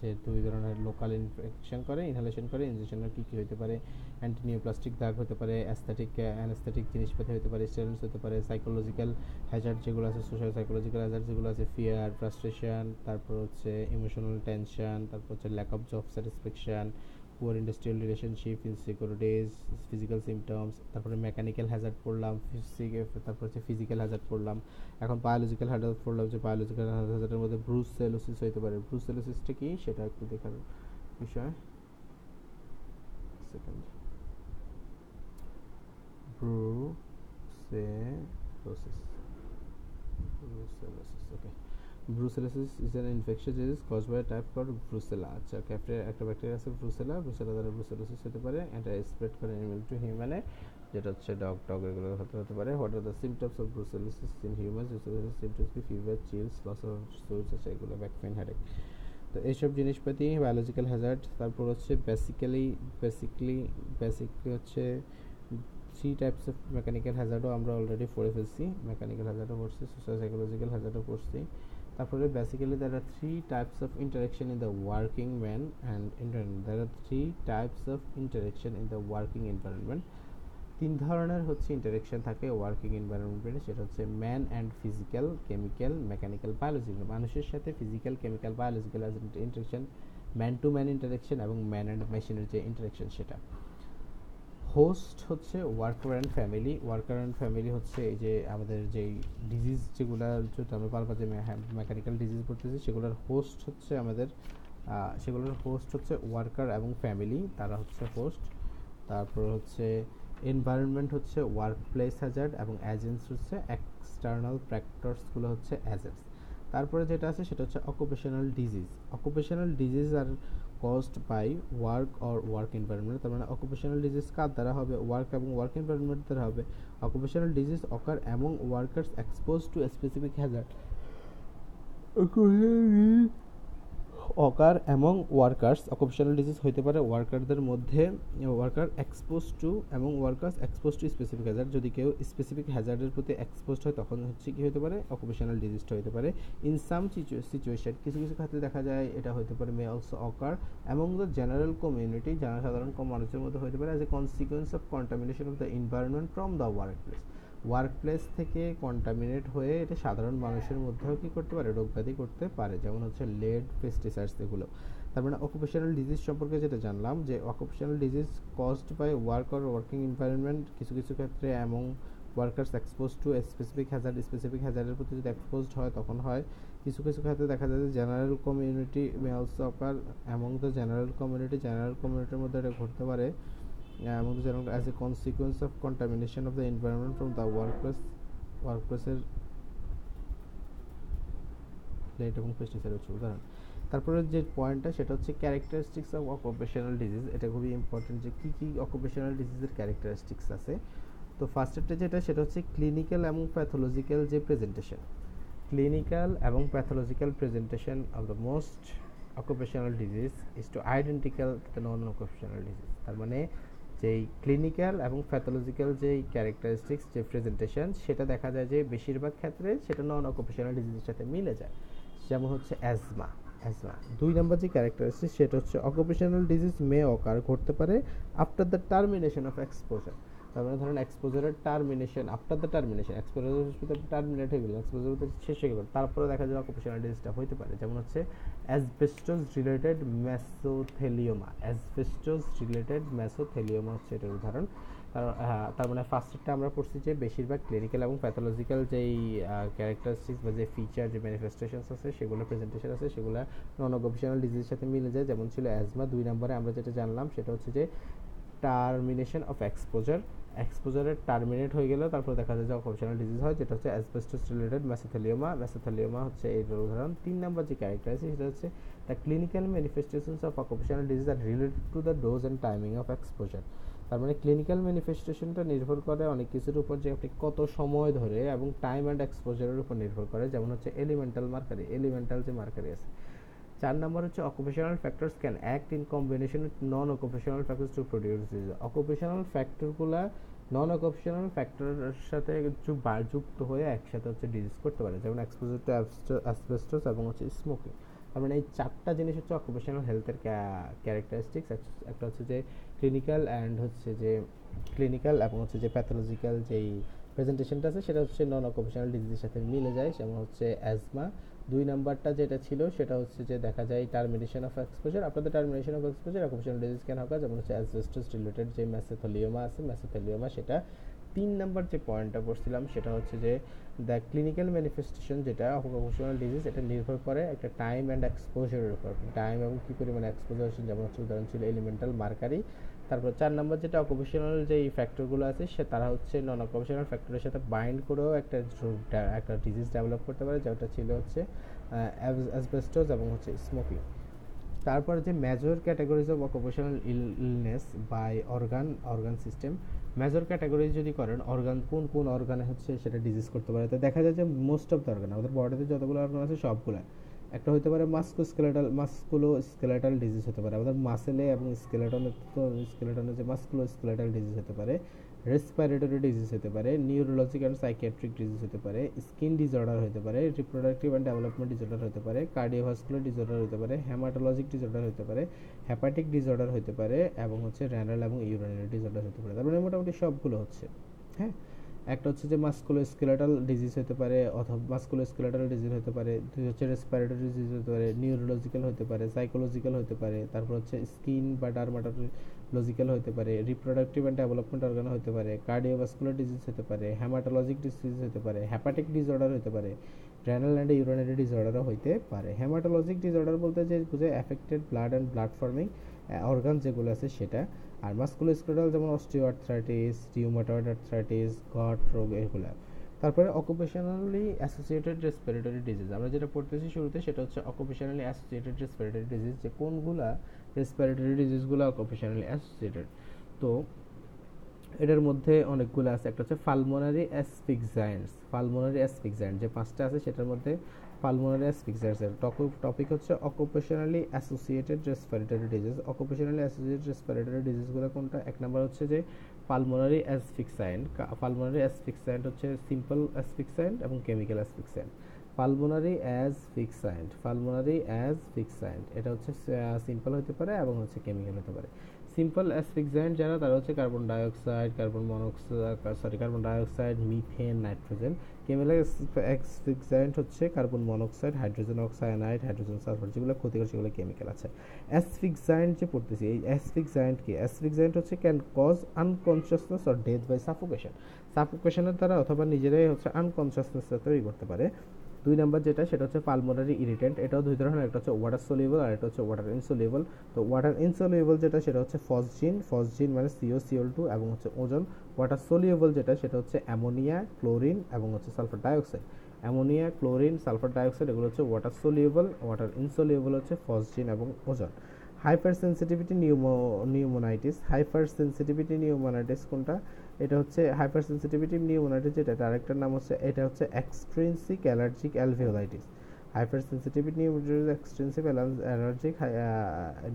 যে দুই ধরনের লোকাল ইনফেকশন করে ইনহেলেশন করে ইনজেকশনের কী কী হতে পারে? অ্যান্টিনিওপ্লাস্টিক দাগ হতে পারে অ্যাস্থেটিক অ্যানাস্থেটিক জিনিসপাতি হতে পারে স্টেরয়েডস হতে পারে সাইকোলজিক্যাল হ্যাজার্ড যেগুলো আছে সোশ্যাল সাইকোলজিক্যাল হ্যাজার্ড যেগুলো আছে ফিয়ার ফ্রাস্ট্রেশন তারপর হচ্ছে ইমোশনাল টেনশন তারপর হচ্ছে lack of job satisfaction poor industrial relationship insecurities physical symptoms তারপরে মেকানিক্যাল হ্যাজার্ড পড়লাম তারপর হচ্ছে ফিজিক্যাল হ্যাজার্ড পড়লাম। এখন বায়োলজিক্যাল হ্যাজার্ড পড়লাম যে বায়োলজিক্যাল হ্যাজার্ডের মধ্যে ব্রুস সেলোসিস হতে পারে। ব্রুস সেলোসিসটা কি? সেটা একটু দেখার বিষয়। Second brucellosis brucellosis, okay. Is an infectious disease caused by a type called brucella. আচ্ছা ক্যাপ্টে একটা ব্যাকটেরিয়া আছে ব্রুসেলা ব্রুসেলা দ্বারা ব্রুসেলোসিস হতে পারে এটা স্প্রেড করে অ্যানিমাল টু হিউম্যানে যেটা হচ্ছে ডগ টগ এগুলো হতে হতে পারে। What are the symptoms of brucellosis in humans symptoms কি fever chills loss of sweats আছে এগুলো ব্যাক পেন হেডেক তো এইসব জিনিসপাতি বায়োলজিক্যাল হ্যাজার্ড তারপর হচ্ছে বেসিক্যালি বেসিকলি বেসিকলি হচ্ছে থ্রি টাইপস অফ মেকানিক্যাল হ্যাজার্ডও আমরা অলরেডি পড়ে ফেলছি। মেকানিক্যাল হ্যাজার্ডও পড়ছি সোশ্যাল সাইকোলজিক্যাল হ্যাজার্ডও পড়ছি। তারপরে basically there are three types of interaction in the working man and environment there are three types of interaction in the working environment তিন ধরনের হচ্ছে ইন্টারেকশন থাকে ওয়ার্কিং এনভায়রনমেন্টে সেটা হচ্ছে man and physical chemical mechanical biological মানুষের সাথে physical chemical biological interaction man to man interaction এবং ম্যান অ্যান্ড মেশিনের যে ইন্টারেকশন সেটা। হোস্ট হচ্ছে worker and family. Worker and family হচ্ছে এই যে আমাদের যেই ডিজিজ যেগুলো যদি আমরা বারবার যে মেকানিক্যাল ডিজিজ পড়তেছি, সেগুলোর হোস্ট হচ্ছে আমাদের সেগুলোর হোস্ট হচ্ছে ওয়ার্কার এবং ফ্যামিলি, তারা হচ্ছে হোস্ট। তারপর হচ্ছে এনভায়রনমেন্ট হচ্ছে ওয়ার্ক প্লেস হ্যাজার্ড এবং অ্যাজেন্টস হচ্ছে এক্সটার্নাল ফ্যাক্টরসগুলো হচ্ছে অ্যাজেন্টস তারপরে যেটা আছে সেটা হচ্ছে occupational disease occupational disease are caused by work or work environment তার মানে অকুপেশনাল ডিজিজ কার দ্বারা হবে? ওয়ার্ক এবং ওয়ার্ক এনভায়রনমেন্ট দ্বারা হবে। Occupational disease occur among workers expose to specific hazard occur among workers occupational disease হইতে পারে ওয়ার্কারদের মধ্যে ওয়ার্কার এক্সপোজ টু এবং workers expose to specific hazard যদি কেউ স্পেসিফিক হ্যাজার্ডের প্রতি এক্সপোজ হয়, তখন হচ্ছে কি হতে পারে? অকুপেশনাল ডিজিজটা হতে পারে। ইন সাম সিচুয়েশন কিছু কিছু ক্ষেত্রে দেখা যায় এটা হতে পারে may also occur among the general community জনসাধারণ মানুষের মধ্যে হতে পারে as a consequence of contamination of the environment from the workplace workplace থেকে কন্টামিনেট হয়ে এটা সাধারণ মানুষের মধ্যেও কী করতে পারে? রোগব্যাধি করতে পারে, যেমন হচ্ছে লেড পেস্টিসাইডস এগুলো। তার মানে অকুপেশনাল ডিজিজ সম্পর্কে যেটা জানলাম যে occupational disease caused by work or working environment কিছু কিছু ক্ষেত্রে এমন workers expose to specific hazard specific হ্যাজার্ডের প্রতি যদি এক্সপোজড হয়, তখন হয়। কিছু কিছু ক্ষেত্রে দেখা যায় যে general community may also occur among the general community general কমিউনিটির মধ্যে এটা ঘটতে পারে। The general as a consequence of contamination of the environment from the workplace workplaceর এবং পেস্টিসাইড হচ্ছে উদাহরণ। তারপরে যে পয়েন্টটা সেটা হচ্ছে ক্যারেক্টারিস্টিক্স অফ অকুপেশনাল ডিজিজ এটা খুবই ইম্পর্টেন্ট যে কী কী অকুপেশনাল ডিজিজের ক্যারেক্টারিস্টিক্স আছে। তো ফার্স্টেরটা যেটা, সেটা হচ্ছে ক্লিনিক্যাল এবং প্যাথোলজিক্যাল যে প্রেজেন্টেশন ক্লিনিক্যাল এবং pathological presentation of the most occupational disease is to identical the non occupational disease তার মানে যেই ক্লিনিক্যাল এবং প্যাথোলজিক্যাল যেই ক্যারেক্টারিস্টিক্স যে প্রেজেন্টেশন সেটা দেখা যায় যে বেশিরভাগ ক্ষেত্রে সেটা নন অকুপেশনাল ডিজিজের সাথে মিলে যায়। যেমন হচ্ছে অ্যাজমা অ্যাজমা দুই নম্বর যে ক্যারেক্টারিস্টিক সেটা হচ্ছে অকুপেশনাল ডিজিজ মে অকার ঘটতে পারে after the termination of exposure তার মানে ধরেন এক্সপোজারের termination after the termination exposure terminate হয়ে গেল এক্সপোজার শেষ হয়ে গেল। তারপরে দেখা যায় অকুপেশনাল ডিজিজটা হতে পারে, যেমন হচ্ছে অ্যাসবেস্টোস রিলেটেড ম্যাসোথেলিওমা অ্যাসবেস্টোস রিলেটেড ম্যাসোথেলিওমা হচ্ছে এটার উদাহরণ। তার মানে ফার্স্টটা আমরা পড়ছি যে বেশিরভাগ ক্লিনিক্যাল এবং প্যাথোলজিক্যাল যেই ক্যারেক্টারিস্টিক্স বা যে ফিচার যে ম্যানিফেস্টেশনস আছে, সেগুলো প্রেজেন্টেশন আছে, সেগুলো নন অকুপেশনাল ডিজিজের সাথে মিলে যায়। যেমন ছিল অ্যাজমা দুই নম্বরে আমরা যেটা জানলাম, সেটা হচ্ছে যে টার্মিনেশন অফ এক্সপোজার এক্সপোজারের টার্মিনেট হয়ে গেলে তারপর দেখা যায় যে অকুপেশনাল ডিজিজ হয়, যেটা হচ্ছে অ্যাসবেস্টোস রিলেটেড ম্যাসোথেলিওমা ম্যাসোথেলিওমা হচ্ছে এর উদাহরণ তিন নম্বর যে ক্যারেক্টার আছে সেটা হচ্ছে the clinical manifestations of occupational disease are related to the dose and timing of exposure তার মানে ক্লিনিক্যাল ম্যানিফেস্টেশনটা নির্ভর করে অনেক কিছুর উপর যে আপনি কত সময় ধরে এবং টাইম অ্যান্ড এক্সপোজারের উপর নির্ভর করে। যেমন হচ্ছে এলিমেন্টাল মার্কারি এলিমেন্টাল যে মার্কারি আছে। চার নম্বর হচ্ছে occupational factors can act in combination with non occupational factors to produce occupational ফ্যাক্টরগুলা non occupational ফ্যাক্টরের সাথে যুক্ত হয়ে একসাথে হচ্ছে ডিজিজ করতে পারে। যেমন এক্সপোজার টু অ্যাসবেস্টস এবং হচ্ছে স্মোকিং তার মানে এই চারটা জিনিস হচ্ছে অকুপেশনাল হেলথের ক্যারেক্টারিস্টিক্স একটা হচ্ছে যে ক্লিনিক্যাল অ্যান্ড হচ্ছে যে ক্লিনিক্যাল এবং হচ্ছে যে প্যাথোলজিক্যাল যেই প্রেজেন্টেশনটা আছে, সেটা হচ্ছে নন অকুপেশনাল ডিজিজের সাথে মিলে যায়। যেমন হচ্ছে অ্যাজমা দুই নাম্বারটা যেটা ছিল, সেটা হচ্ছে যে দেখা যায় টার্মিনেশন অফ এক্সপোজার আপনাদের termination of exposure occupational disease কেন হবে যেমন হচ্ছে অ্যাসবেস্টোস রিলেটেড যে ম্যাসেথোলিওমা আছে ম্যাসেথোলিওমা সেটা তিন নাম্বার যে পয়েন্টটা পড়ছিলাম, সেটা হচ্ছে যে দ্য ক্লিনিক্যাল ম্যানিফেস্টেশন যেটা অকুপেশনাল ডিজিজ এটা নির্ভর করে একটা টাইম অ্যান্ড এক্সপোজারের উপর। টাইম এবং কী পরিমাণে এক্সপোজার যেমন হচ্ছে উদাহরণ ছিল এলিমেন্টাল মার্কারি তারপর চার নম্বর যেটা অকুপেশনাল যে ফ্যাক্টরগুলো আছে, সে তারা হচ্ছে নন অকুপেশনাল ফ্যাক্টরের সাথে বাইন্ড করেও একটা একটা ডিজিজ ডেভেলপ করতে পারে, যেটা ছিল হচ্ছে অ্যাসবেস্টোস এবং হচ্ছে স্মোকিং তারপর যে major categories of occupational illness by organ organ system major category যদি করেন অর্গান কোন কোন অর্গানে হচ্ছে সেটা ডিজিজ করতে পারে? তো দেখা যায় যে মোস্ট অফ দ্য অর্গান আমাদের বডিতে যতগুলো অর্গান আছে সবগুলো। একটা হতে পারে Moscow skeletal musculoskeletal disease হতে পারে। আমাদের মাসেলে এবং স্কেলেটনের তো স্কেলেটনের যে মাস্কুলো স্কেলেটাল ডিজিজ হতে পারে, রেসপাইরেটরি ডিজিজ হতে পারে, নিউরোলজিক অ্যান্ড সাইকিয়াট্রিক ডিজিজ হতে পারে, স্কিন ডিসঅর্ডার হতে পারে, রিপ্রোডাক্টিভ অ্যান্ড ডেভেলপমেন্ট ডিসঅর্ডার হতে পারে, কার্ডিওভাস্কুলার ডিসঅর্ডার হতে পারে, হেমাটোলজিক ডিসঅর্ডার হতে পারে হ্যাপাটিক ডিসঅর্ডার হতে পারে এবং হচ্ছে র্যানাল এবং ইউরিনারি ডিসঅর্ডার হতে পারে। তার মানে মোটামুটি সবগুলো হচ্ছে। হ্যাঁ? একটা হচ্ছে যে মাস্কুলো স্কেলেটাল ডিজিজ হতে পারে অথবা মাস্কুলো স্কেলেটাল ডিজিজ হতে পারে, দুই হচ্ছে রেসপিরেটরি ডিজিজ হতে পারে নিউরোলজিক্যাল হতে পারে সাইকোলজিক্যাল হতে পারে, তারপর হচ্ছে স্কিন বা ডার্মাটোলজিক্যাল হতে পারে রিপ্রোডাক্টিভ অ্যান্ড ডেভেলপমেন্ট অর্গান হতে পারে কার্ডিওভাস্কুলার ডিজিজ হতে পারে হেমাটোলজিক ডিজিজ হতে পারে হ্যাপাটিক ডিসঅর্ডার হতে পারে রেনাল অ্যান্ড ইউরিনারি ডিসঅর্ডারও হইতে পারে। হেমাটোলজিক ডিসঅর্ডার বলতে যে বুঝে affected blood and blood forming organ যেগুলো আছে সেটা আর মাস্কুলোস্কেলেটাল যেমন osteoarthritis rheumatoid arthritis gout রোগ এগুলো। তারপরে অকুপেশনালি অ্যাসোসিয়েটেড রেসপিরেটরি ডিজিজ আমরা যেটা পড়তেছি শুরুতে সেটা হচ্ছে অকুপেশনালি অ্যাসোসিয়েটেড রেসপিরেটরি ডিজিজ যে কোনগুলা রেসপিরেটরি ডিজিজগুলো অকুপেশনালি অ্যাসোসিয়েটেড তো এটার মধ্যে অনেকগুলো আছে। একটা হচ্ছে ফালমোনারি অ্যাসফিক্সাইন্স ফালমোনারি অ্যাসফিক্সাইন্স যে পাঁচটা আছে সেটার মধ্যে পালমোনারি অ্যাসফিক্সাইন্সের টপিক হচ্ছে occupationally associated respiratory disease occupationally associated respiratory ডিজিজগুলো কোনটা? এক নম্বর হচ্ছে যে পালমোনারি অ্যাসফিক্সাইন্ট পালমোনারি অ্যাসফিক্সাইন্ট হচ্ছে সিম্পল অ্যাসফিক্সাইন্ট এবং chemical asphyxiant pulmonary asphyxiant pulmonary asphyxiant এটা হচ্ছে সিম্পল হতে পারে এবং হচ্ছে কেমিক্যাল হতে পারে। সিম্পল অ্যাসফিক্সাইন্ট যারা, তারা হচ্ছে carbon dioxide carbon monoxide sorry carbon dioxide methane nitrogen chemical হচ্ছে carbon monoxide hydrogen cyanide hydrogen sulphur যেগুলো ক্ষতিকর সেগুলো কেমিক্যাল আছে। অ্যাসফিক্সাইন্ট যে পড়তেছি, এই অ্যাসফিক্সাইন্ট কি? অ্যাসফিক্সাইন্ট হচ্ছে can cause unconsciousness or death by suffocation সাফোকেশনের দ্বারা অথবা নিজেরাই হচ্ছে আনকনসিয়াসনেসটা তৈরি করতে পারে। দুই নাম্বার যেটা, সেটা হচ্ছে পালমোনারি ইরিটেন্ট এটাও দুই ধরনের, একটা হচ্ছে ওয়াটার সোলিউবল আর একটা হচ্ছে ওয়াটার ইনসোলিউবল তো ওয়াটার ইনসোলিউবল যেটা, সেটা হচ্ছে ফসজিন ফসজিন মানে সিও সিওল টু এবং হচ্ছে ওজন। ওয়াটার সোলিউবল যেটা, সেটা হচ্ছে অ্যামোনিয়া ক্লোরিন এবং হচ্ছে sulphur dioxide ammonia chlorine sulphur dioxide এগুলো হচ্ছে ওয়াটার সোলিউবল ওয়াটার ইনসোলিউবল হচ্ছে ফসজিন এবং ozone. Hypersensitivity pneumo pneumonitis hypersensitivity pneumonitis কোনটা? এটা হচ্ছে হাইপার সেন্সিটিভিটি নিউমোনাইটিস যেটা এটা আরেকটার নাম হচ্ছে, এটা হচ্ছে extrinsic allergic alveolitis hypersensitivity pneumonitis extrinsic allergic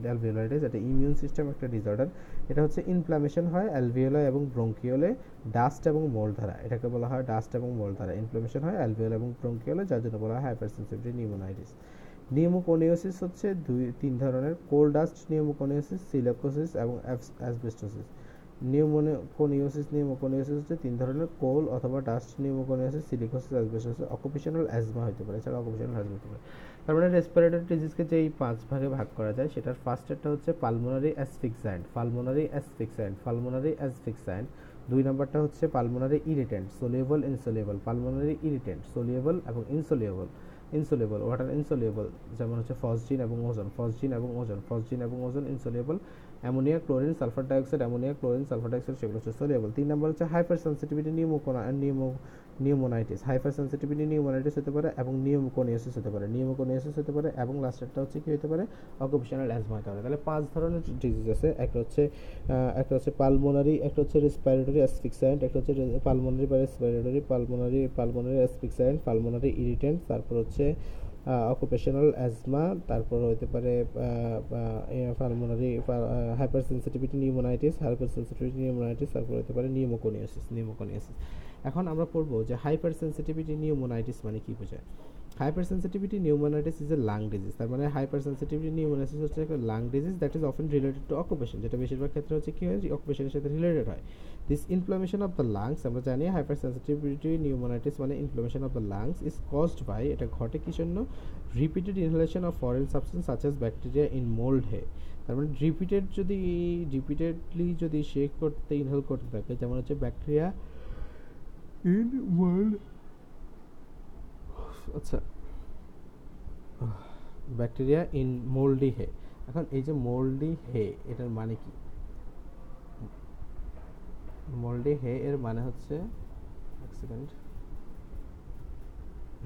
alveolitis এটা ইমিউন সিস্টেম একটা ডিসঅর্ডার এটা হচ্ছে ইনফ্লামেশন হয় অ্যালভিওলা এবং ব্রঙ্কিওলে ডাস্ট এবং মোল দ্বারা। এটাকে বলা হয় ডাস্ট এবং মোল দ্বারা। ইনফ্লামেশন হয় অ্যালভিওলা এবং ব্রঙ্কিওলে যার জন্য বলা হয় হাইপার সেন্সিটিভিটি নিউমোনাইটিস নিউমোকোনিওসিস হচ্ছে দুই, তিন ধরনের কোল্ড ডাস্ট নিউমোকোনিওসিস সিলোকোসিস এবং অ্যাসবেস্টোসিস নিউমোকোনিওসিস নিউমোকোনিওসিস হচ্ছে তিন ধরনের কোল অথবা dust pneumoconiosis silicosis asbestosis occupational asthma হতে পারে। এছাড়া অকুপেশনাল অ্যাজমা হতে পারে। তার মানে রেসপিরেটরি ডিজিজকে যে এই পাঁচ ভাগে ভাগ করা যায়, সেটার ফার্স্টেরটা হচ্ছে pulmonary asphyxiant pulmonary asphyxiant pulmonary asphyxiant দুই নম্বরটা হচ্ছে pulmonary irritant soluble insoluble pulmonary irritant soluble এবং ইনসোলিউবল ইনসোলিউবল ওয়াটার ইনসোলিউবল যেমন হচ্ছে ফসজিন এবং ওজন ফসজিন এবং ওজন ফসজিন এবং ozone insoluble ammonia, chlorine, sulphur dioxide, ammonia, chlorine, sulphur dioxide, সেগুলো হচ্ছে সোলিউবল তিন নম্বর হচ্ছে hypersensitivity pneumocona pneumo pneumonitis. Hypersensitivity pneumonitis হতে পারে এবং নিউমোকোনিয়াসিস হতে পারে। নিউমোকোনিয়াসিস হতে পারে এবং লাস্টেরটা হচ্ছে কি হতে পারে? অকুপেশনাল অ্যাজমা হতে পারে। তাহলে পাঁচ ধরনের ডিজিজ আছে। একটা হচ্ছে একটা হচ্ছে পালমোনারি একটা হচ্ছে রেসপিরেটরি অ্যাসফিক্সায়েন্ট একটা হচ্ছে পালমোনারি বা respiratory pulmonary pulmonary asphyxiant pulmonary irritant তারপর হচ্ছে অকুপেশনাল অ্যাজমা তারপর হতে পারে pulmonary hypersensitivity pneumonitis hypersensitivity pneumonitis তারপর হতে পারে নিউমোকোনিয়াসিস নিউমোকোনিয়াসিস এখন আমরা পড়ব যে হাইপার সেন্সিটিভিটি নিউমোনাইটিস মানে কি বোঝায়? Hypersensitivity pneumonitis is a lung disease তার মানে হাইপার সেন্সিটিভিটি নিউমোনাইটিস হচ্ছে একটা lung disease that is often related to occupation যেটা বেশিরভাগ ক্ষেত্রে হচ্ছে কি হয়? অকুপেশনের সাথে রিলেটেড হয়। This inflammation of the lungs আমরা জানি হাইপার সেন্সিটিভিটি নিউমোনাইটিস মানে inflammation of the lungs is caused by এটা ঘটে কি জন্য? Repeated inhalation of foreign substance such as bacteria in mould hay তার মানে রিপিটেড যদি রিপিটেডলি যদি শেক করতে ইনহেল করতে থাকে, যেমন হচ্ছে ব্যাকটেরিয়া ইন মোল্ড আচ্ছা। Bacteria in mouldy hay. এখন এই যে মোল্ডি হে, এটার মানে কি? মোল্ডি হে এর মানে হচ্ছে সেকেন্ড।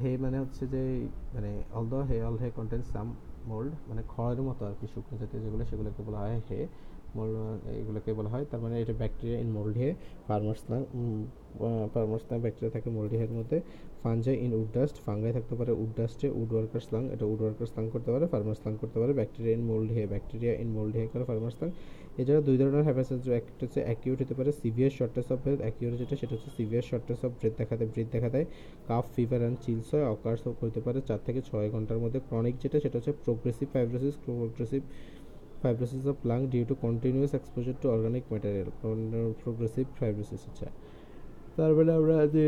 হে মানে হচ্ছে যে মানে although hay all hay content some mould মানে খড়ের মতো আর কি শুকনো জাতীয় যেগুলো, সেগুলোকে বলা হয় হে। মোল্ড এগুলোকে বলা হয়, তার মানে এটা bacteria in mould hay. Farmers নাম ফার্মার্স নাম ব্যাকটেরিয়া থাকে মোল্ড হের মধ্যে। Fungi in wood dust, fungi থাকতে পারে উড ডাস্টে, উড ওয়ার্কার স্লাং এটা উড ওয়ার্কার স্লাং করতে পারে ফার্মার স্লাং করতে পারে, bacteria in mould hay bacteria in mould hay করে ফার্মার স্লাং এছাড়া দুই ধরনের হ্যাপাসাইটিস একটা হচ্ছে অ্যাকিউট হতে পারে severe shortage of breath acute যেটা সেটা হচ্ছে সিভিয়ার শর্টেজ অফ ব্রেথ দেখা দেয় ব্রেথ দেখা দেয় কাফ ফিভার অ্যান্ড চিলস হয় অকার্স হতে পারে চার থেকে ছয় ঘণ্টার মধ্যে। ক্রনিক যেটা সেটা হচ্ছে progressive fibrosis progressive fibrosis of lung due to continuous exposure to organic material, progressive fibrosis হচ্ছে। তারপরে আমরা যে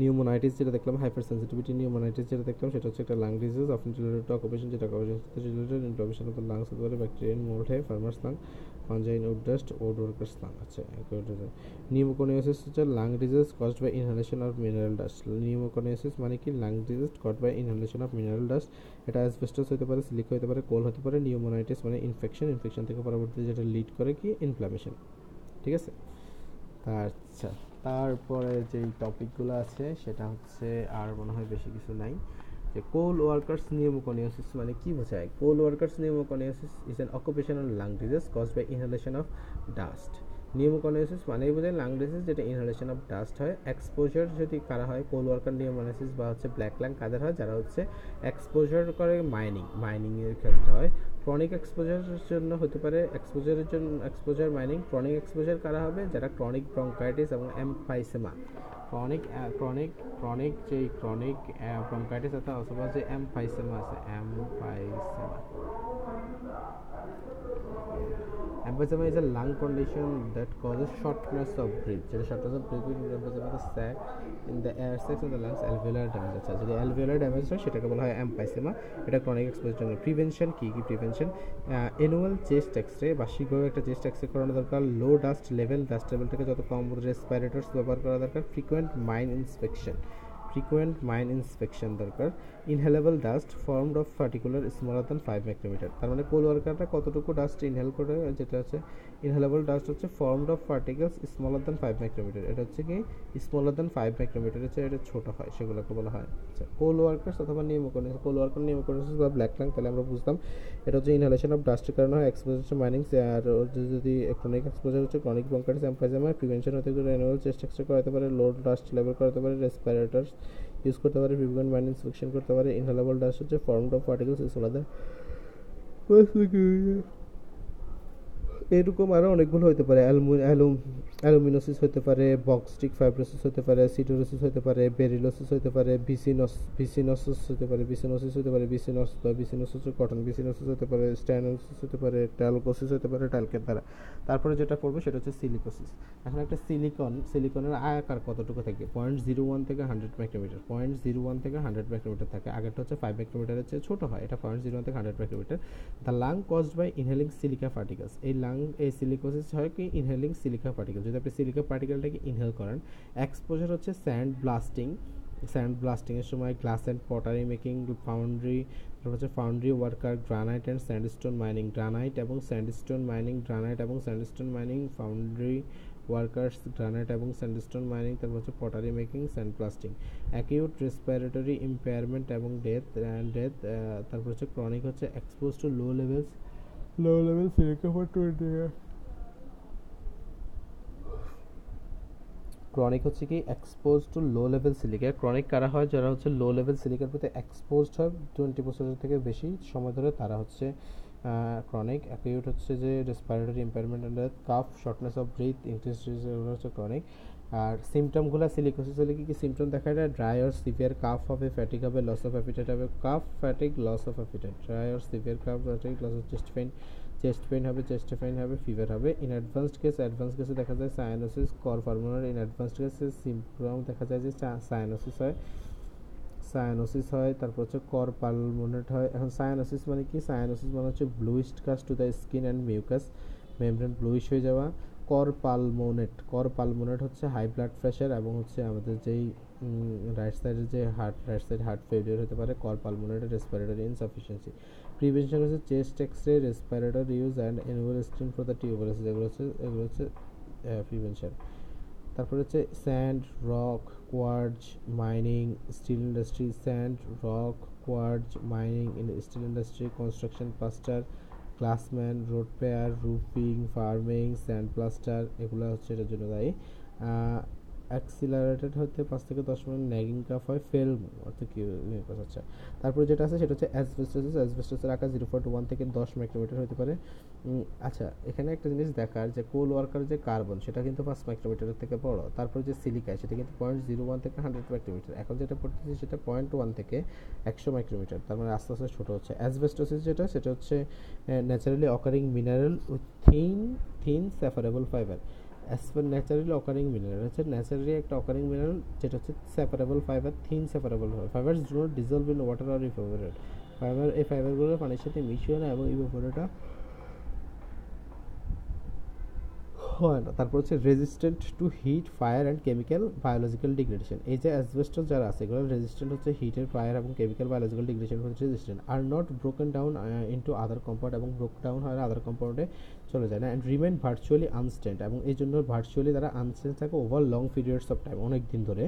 নিউমোনাইটিস যেটা দেখলাম হাইপার সেন্সিটিভিটি নিউমোনাইটিস যেটা দেখলাম, সেটা হচ্ছে একটা lung disease of related to occupation যেটা অকুপেশন সাথে related inflammation of the lungs হতে পারে ব্যাকটেরিয়ান মোল্ড হয় farmers lung fungi in wood dust wood workers lung আচ্ছা নিউমোকোনিওসিস হচ্ছে lung disease caused by inhalation of mineral dust pneumoconiosis মানে কি? Lung disease cause by inhalation of mineral dust এটা asbestos হতে পারে সিলিক হতে পারে কোল হতে পারে নিউমোনাইটিস মানে ইনফেকশন ইনফেকশন থেকে পরবর্তীতে যেটা লিড করে কি? ইনফ্লামেশন ঠিক আছে? আচ্ছা। তারপরে যেই টপিকগুলো আছে, সেটা হচ্ছে আর মনে হয় বেশি কিছু নাই। যে কোল ওয়ার্কার্স নিউমোকনিওসিস মানে কি বোঝায়? Coal workers pneumoconiosis is an occupational lung disease cause by inhalation of dust pneumoconiosis মানেই বোঝায় লাং ডিজিজ যেটা ইনহেলেশন অফ ডাস্ট হয়। এক্সপোজার যদি কারা হয় কোল ওয়ার্কার নিউমোনিসিস বা হচ্ছে ব্ল্যাক লাং কাদের হয়, যারা হচ্ছে এক্সপোজার করে মাইনিং মাইনিংয়ের ক্ষেত্রে হয়। ক্রনিক এক্সপোজারের জন্য হতে পারে, এক্সপোজারের জন্য, এক্সপোজার মাইনিং, ক্রনিক এক্সপোজার কারা হবে? যারা ক্রনিক ব্রঙ্কাইটিস এবং এমফাইসেমা। ক্রনিক ক্রনিক ক্রনিক যে ক্রনিক ব্রঙ্কাইটিস অর্থাৎ অথবা যে এমফাইসেমা আছে, emphysema. Emphysema is a lung condition that causes shortness of breath যেটা shortness of breath with emphysema the sac in the air sacs of the lungs alveolar damage আছে যদি alveolar damage হয়, সেটাকে বলা হয় এম্পাইসেমা এটা chronic exposure জন্য। Prevention কী কী? Prevention prevention annual chest x ray বার্ষিকভাবে একটা চেস্ট এক্সরে করানো দরকার low dust level dust level থেকে যত কম রেসপাইরেটার্স ব্যবহার করা দরকার frequent mine inspection frequent mine inspection দরকার। Inhalable dust formed of particular smaller than five micrometer তার মানে কোল ওয়ার্কারটা কতটুকু ডাস্ট ইনহেল করে, যেটা হচ্ছে ইনহেলেবল ডাস্ট হচ্ছে formed of particles smaller than five micrometer এটা হচ্ছে কি? স্মলার দ্যান ফাইভ মাইক্রোমিটার হচ্ছে এটা ছোটো হয়, সেগুলোকে বলা হয়। আচ্ছা কোল ওয়ার্কার্স অথবা নিউমোকোনিস কোল ওয়ার্কার নিউমোকোনিস বা ব্ল্যাক লাং তাহলে আমরা বুঝতাম এটা হচ্ছে ইনহেলেশন অফ ডাস্টের কারণে হয় এক্সপোজার মাইনিং আর যদি ক্রনিক এক্সপোজার হচ্ছে ক্রনিক ব্রঙ্কাইটিস এমফাইজেমা প্রিভেনশন হতে গেলে অ্যানুয়াল চেস্ট করাতে পারে লোড ডাস্ট লেভেল করাতে পারে রেসপিরেটরস ইউজ করতে পারে ফ্রিকুয়েন্ট মাইন্ড ইন্সপেকশন করতে পারে ইনহেলেবল ডাস্ট হচ্ছে ফর্মড অফ পার্টিকেলস ইজ আলাদা এরকম আরও অনেকগুলো হতে পারে। অ্যালুমিনোসিস হতে পারে, বক্সটিক ফাইব্রোসিস হতে পারে, সিটোরোসিস হতে পারে, বেরিলোসিস হতে পারে বিসিনস বিসিনোসিস হতে পারে বিসিনোসিস হতে পারে বিসিনস বা বিসিনোসিস কটন বিসিনোসিস হতে পারে স্ট্যানোসিস হতে পারে, ট্যালকোসিস হতে পারে, ট্যালকের দ্বারা। তারপরে যেটা পড়বে সেটা হচ্ছে সিলিকোসিস। এখন একটা সিলিকন, সিলিকনের আয়াকার কতটুকু থাকে? পয়েন্ট জিরো ওয়ান থেকে hundred micrometre point zero one থেকে হান্ড্রেড মাইক্রোমিটার থাকে। আগেরটা হচ্ছে ফাইভ মাইক্রোমিটারের চেয়ে ছোটো হয়। এটা পয়েন্ট জিরো ওয়ান থেকে hundred micrometre the lung caused by inhaling silica particles এই লাং এই সিলিকোসিস হয় কি ইনহেলিং সিলিকা পার্টিকেল যদি আপনি সিলিকা পার্টিকেলটাকে ইনহেল করেন এক্সপোজার হচ্ছে স্যান্ড ব্লাস্টিং স্যান্ড ব্লাস্টিংয়ের সময় glass and pottery making foundry তারপর হচ্ছে foundry worker granite and sandstone mining granite এবং স্যান্ডস্টোন মাইনিং গ্রানাইট এবং sandstone mining foundry workers granite এবং স্যান্ডস্টোন মাইনিং তারপর হচ্ছে pottery making sand blasting acute respiratory impairment এবং ডেথ ডেথ তারপর হচ্ছে ক্রনিক হচ্ছে expose to low levels low level silica for twenty year chronic হচ্ছে কি expose to low level silica chronic কারা হয়? যারা হচ্ছে লো লেভেল সিলিকার প্রতি এক্সপোজড হয় টোয়েন্টি বছরের থেকে বেশি সময় ধরে তারা হচ্ছে ক্রনিক অ্যাকিউট হচ্ছে যে respiratory impairment cough shortness of breath increase হচ্ছে ক্রনিক আর সিমটমগুলো সিলিকোসিস হলে কি কি সিমটম দেখা যায় ড্রাই অর সিভিয়ার কাফ হবে ফ্যাটিক হবে লস অফ অ্যাপিটাইট হবে। Cough fatigue loss of appetite dry or severe cough fatigue loss of chest pain chest pain হবে চেস্ট পেইন হবে ফিভার হবে। ইন অ্যাডভান্সড কেস অ্যাডভান্স কেসে দেখা যায় cyanosis cor pulmonale in advanced কেসে symptom দেখা যায় যে সায়ানোসিস হয়। সায়ানোসিস হয়, তারপর হচ্ছে কর পালমোনেট হয়। এখন সায়ানোসিস মানে কি? সায়ানোসিস মানে হচ্ছে bluish cast to the skin and mucous membrane bluish হয়ে যাওয়া। কর পালমোনেট কর পালমোনেট হচ্ছে হাই ব্লাড প্রেশার এবং হচ্ছে আমাদের যেই রাইট সাইডের যে heart right side heart failure হতে পারে cor pulmonale respiratory insufficiency prevention হচ্ছে chest x ray respirator use and annual steam for the tubers যেগুলো হচ্ছে, এগুলো হচ্ছে প্রিভেনশন তারপরে হচ্ছে sand rock quartz mining steel industry sand rock quartz mining steel industry construction plaster glass man road repair roofing farming sand plaster এগুলো হচ্ছে এটার জন্য দায়ী। অ্যাক্সিলারেটেড হতে পাঁচ থেকে দশ মিনিট ন্যাগিং কাফ হয় ফেল অর্থাৎ কি আচ্ছা তারপরে যেটা আছে সেটা হচ্ছে অ্যাসবেস্টোসিস অ্যাসবেস্টোসের আকার জিরো পয়েন্ট ওয়ান থেকে দশ মাইক্রোমিটার হতে পারে। আচ্ছা এখানে একটা জিনিস দেখার যে কোল ওয়ার্কার যে কার্বন সেটা কিন্তু পাঁচ মাইক্রোমিটারের থেকে বড়। তারপরে যে সিলিকা সেটা কিন্তু পয়েন্ট জিরো ওয়ান থেকে হান্ড্রেড মাইক্রোমিটার এখন যেটা পড়তেছে সেটা পয়েন্ট ওয়ান থেকে একশো মাইক্রোমিটার তার মানে আস্তে আস্তে ছোটো হচ্ছে। অ্যাসবেস্টোসিস যেটা, সেটা হচ্ছে naturally occurring mineral with thin thin separable fiber as per naturally occurring mineral হচ্ছে ন্যাচারালি একটা অকারিং মিনারেল যেটা হচ্ছে সেপারেবল ফাইবার থিন সেপারেবল হয় fiber do not dissolve in water R evaporate fibre এই ফাইবারগুলো পানির সাথে মিশিয়ে না এবং ইভাপোরেটটা হয় না তারপর হচ্ছে resistant to heat fire and chemical biological degradation এই যে অ্যাসবেস্টস যারা আছে, এগুলো রেজিস্ট্যান্ট হচ্ছে হিটের ফায়ার এবং কেমিক্যাল বায়োলজিক্যাল ডিগ্রেডেশন হচ্ছে resistant R not broken down into other compound এবং ব্রোক ডাউন হয় আদার কম্পাউন্ডে চলে যায়। না অ্যান্ড রিমেন ভার্চুয়ালি আনস্ট্যান্ড এবং এই জন্য ভার্চুয়ালি তারা আনস্ট্যান্ড থাকে over long periods of time অনেক দিন ধরে।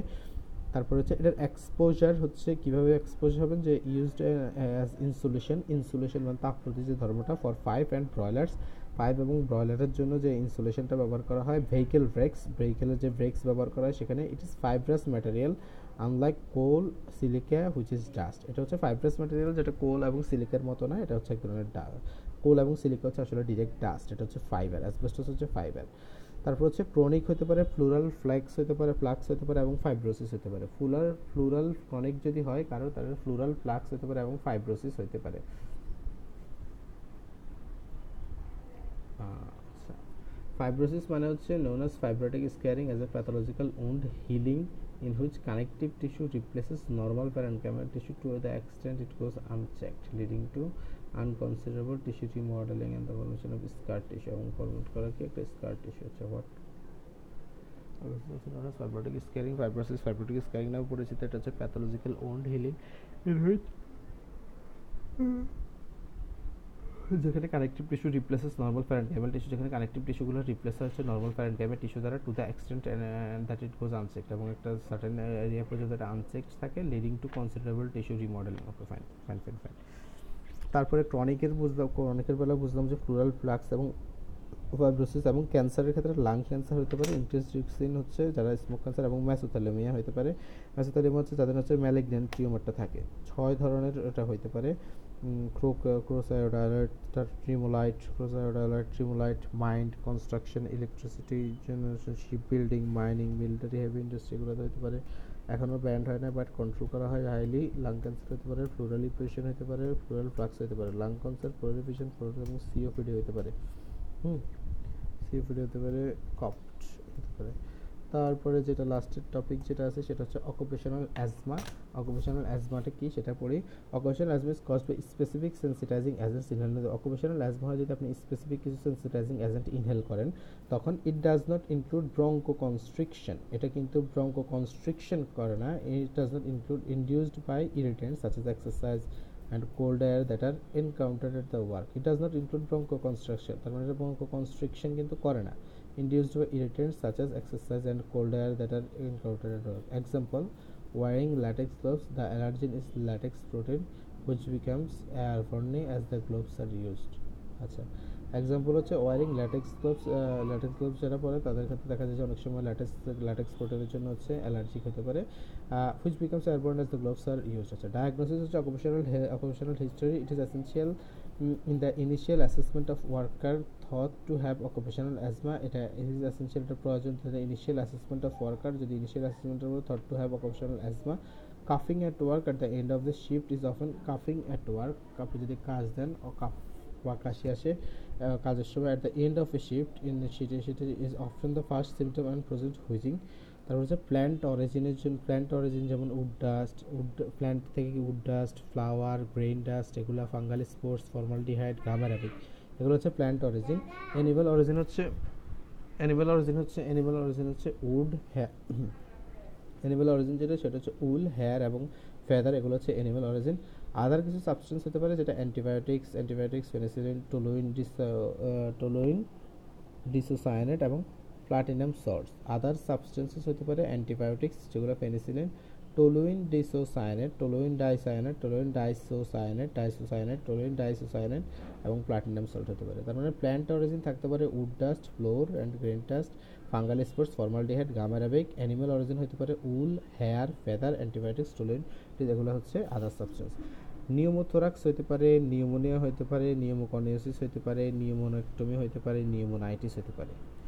তারপর হচ্ছে এটার এক্সপোজার হচ্ছে কীভাবে এক্সপোজ হবেন? যে ইউজড অ্যাজ ইনসুলেশন ইনসুলেশন মানে তাপ প্রতি যে ধর্মটা for five and boilers pipe এবং ব্রয়লারের জন্য যে ইনসুলেশনটা ব্যবহার করা হয় ভেহিকেল ব্রেক্স ভেহিকেলের যে ব্রেক্স ব্যবহার করা হয়, সেখানে it is fibrous material unlike coal silica which is dust এটা হচ্ছে ফাইব্রাস ম্যাটেরিয়াল যেটা কোল এবং সিলিকার মতো না, এটা হচ্ছে এক ধরনের কোল এবং সিলিকাস আসলে ডিরেক্ট ডাস্ট এটা হচ্ছে ফাইবার অ্যাসবেস্টস হচ্ছে ফাইবার তারপর হচ্ছে ক্রনিক হতে পারে ফ্লোরাল ফ্ল্যাক্স হতে পারে ফ্লাক্স হতে পারে এবং ফাইব্রোসিস হতে পারে। ফুলার ফ্লোরাল ক্রনিক যদি হয় কারণ তাহলে ফ্লোরাল ফ্লাক্স হতে পারে এবং ফাইব্রোসিস হতে পারে। আচ্ছা, ফাইব্রোসিস মানে হচ্ছে known as fibrotic scarring as a pathological wound healing in which connective tissue replaces normal parenchymal tissue to the extent it goes unchecked leading to unconsiderable tissue remodeling and the formation of scar tissue. এবং format করা কি একটা scar tissue হচ্ছে what? Fibrotic scarring, fibrosis, fibrotic scarring নামে পরিচিত, এটা হচ্ছে pathological wound healing. In which যেখানে connective tissue replaces normal parenchymal tissue যেখানে কানেকটিভ টিস্যুগুলো রিপ্লেস হচ্ছে নর্মাল প্যারেন্টাইমাল টিস্যু দ্বারা to the extent that it goes unchecked এবং একটা সার্টেন এরিয়া পর্যন্ত এটা আনচেকড থাকে leading to considerable tissue remodelling okay fine fine fine fine তারপরে ক্রনিকের বুঝলাম ক্রনিকের বেলা বুঝলাম যে ফ্লুরাল ফ্লাক্স এবং ফাইব্রোসিস এবং ক্যান্সারের ক্ষেত্রে লাং ক্যান্সার হতে পারে ইনক্রিজ রিক্সিন হচ্ছে যারা স্মোক ক্যান্সার এবং ম্যাসোথ্যালেমিয়া হতে পারে। ম্যাসোথ্যালেমিয়া হচ্ছে যাদের হচ্ছে ম্যালিগনেন্ট টিউমারটা থাকে। ছয় ধরনের এটা হতে পারে। Croc crocidolite tremolite crocidolite tremolite mined construction electricity generation ship building mining military heavy industry এগুলোতে হতে পারে। এখনও ব্যান্ড হয় না বাট কন্ট্রোল করা হয় হাইলি লাং ক্যান্সার হতে পারে ফ্লোরাল ইপেশন হতে পারে ফ্লোরাল ফ্লাক্স হতে পারে। Lung cancer pleural effusion pleural এবং সিওপিডি হতে পারে। হুম সিওপিডি হতে পারে কফ হতে পারে। তারপরে যেটা লাস্টের টপিক যেটা আছে, সেটা হচ্ছে অকুপেশনাল অ্যাজমা অকুপেশনাল অ্যাজমাটা কি? সেটা পড়ি। Occupational asthma is cause by specific sensitizing agents inhale occupational asthma হয় যদি আপনি স্পেসিফিক কিছু সেন্সিটাইজিং এজেন্ট ইনহেল করেন, তখন it does not include bronchoconstriction এটা কিন্তু ব্রঙ্কো কনস্ট্রিকশন করে না। It does not include induced by irritants such as exercise and and cold air that are encountered at the work. It does not include bronchoconstriction. তার মানে bronchoconstriction কিন্তু করে না। induced by irritants such as exercise and cold air that are encountered at work. Example, wearing latex gloves, the allergen is latex protein which becomes airborne as the gloves are used. আচ্ছা Example হচ্ছে wearing latex gloves latex gloves যারা পরে, তাদের ক্ষেত্রে দেখা যায় যে অনেক সময় ল্যাটেক্স ল্যাটেক্স কোটের জন্য হচ্ছে অ্যালার্জিক হতে পারে। Which becomes airborne S the gloves R use আছে ডায়াগনোসিস হচ্ছে occupational occupational history it is essential in the initial assessment of worker thought to have occupational asthma এটা ইট ইজ অ্যাসেন্সিয়াল এটা প্রয়োজন ইনিশিয়াল অ্যাসেসমেন্ট অফ ওয়ার্কার যদি initial অ্যাসেসমেন্টের মধ্যে thought to have occupational asthma কাফিং at work at the end of the shift is often কাফিং at work আপনি যদি কাজ দেন, ও calf কাশি আসে কাজের সময় at the end of a shift in সেটা সেটা is often the first symptom and present wheezing তারপর হচ্ছে প্ল্যান্ট অরিজিনের জন্য প্ল্যান্ট অরিজিন যেমন উড ডাস্ট উড প্ল্যান্ট থেকে wood dust flour grain dust এগুলো fungal spores formaldehyde gum arabic এগুলো হচ্ছে প্ল্যান্ট অরিজিন অ্যানিমাল অরিজিন হচ্ছে অ্যানিমাল অরিজিন হচ্ছে অ্যানিমাল অরিজিন হচ্ছে উড অ্যানিমাল অরিজিন যেটা, সেটা হচ্ছে উল হেয়ার এবং ফেদার এগুলো হচ্ছে অ্যানিমাল অরিজিন আদার কিছু সাবস্টেন্স হতে পারে যেটা অ্যান্টিবায়োটিক্স অ্যান্টিবায়োটিক্স পেনিসিলিন টোলোইন ডিস টোলোইন ডিসোসায়ানেট এবং প্লাটিনাম সল্টস আদার সাবস্টেন্সেস হতে পারে অ্যান্টিবায়োটিক্স যেগুলো penicillin toluene diisocyanate toluene dicyanate toluene diisocyanate diisocyanate toluene diisocyanate এবং প্লাটিনাম সল্ট হতে পারে। তার মানে প্ল্যান্ট অরিজিন থাকতে পারে wood dust, flour and grain dust, fungal spores formal formaldehyde, gum arabic animal origin হতে পারে wool, hair, feather, antibiotics toluene যেগুলো হচ্ছে আদার সাবস্টেন্স নিউমোথোরাক্স হতে পারে, নিউমোনিয়া হতে পারে, নিউমোকনিওসিস হতে পারে নিউমোনেক্টমি হতে পারে, নিউমোনাইটিস হতে পারে।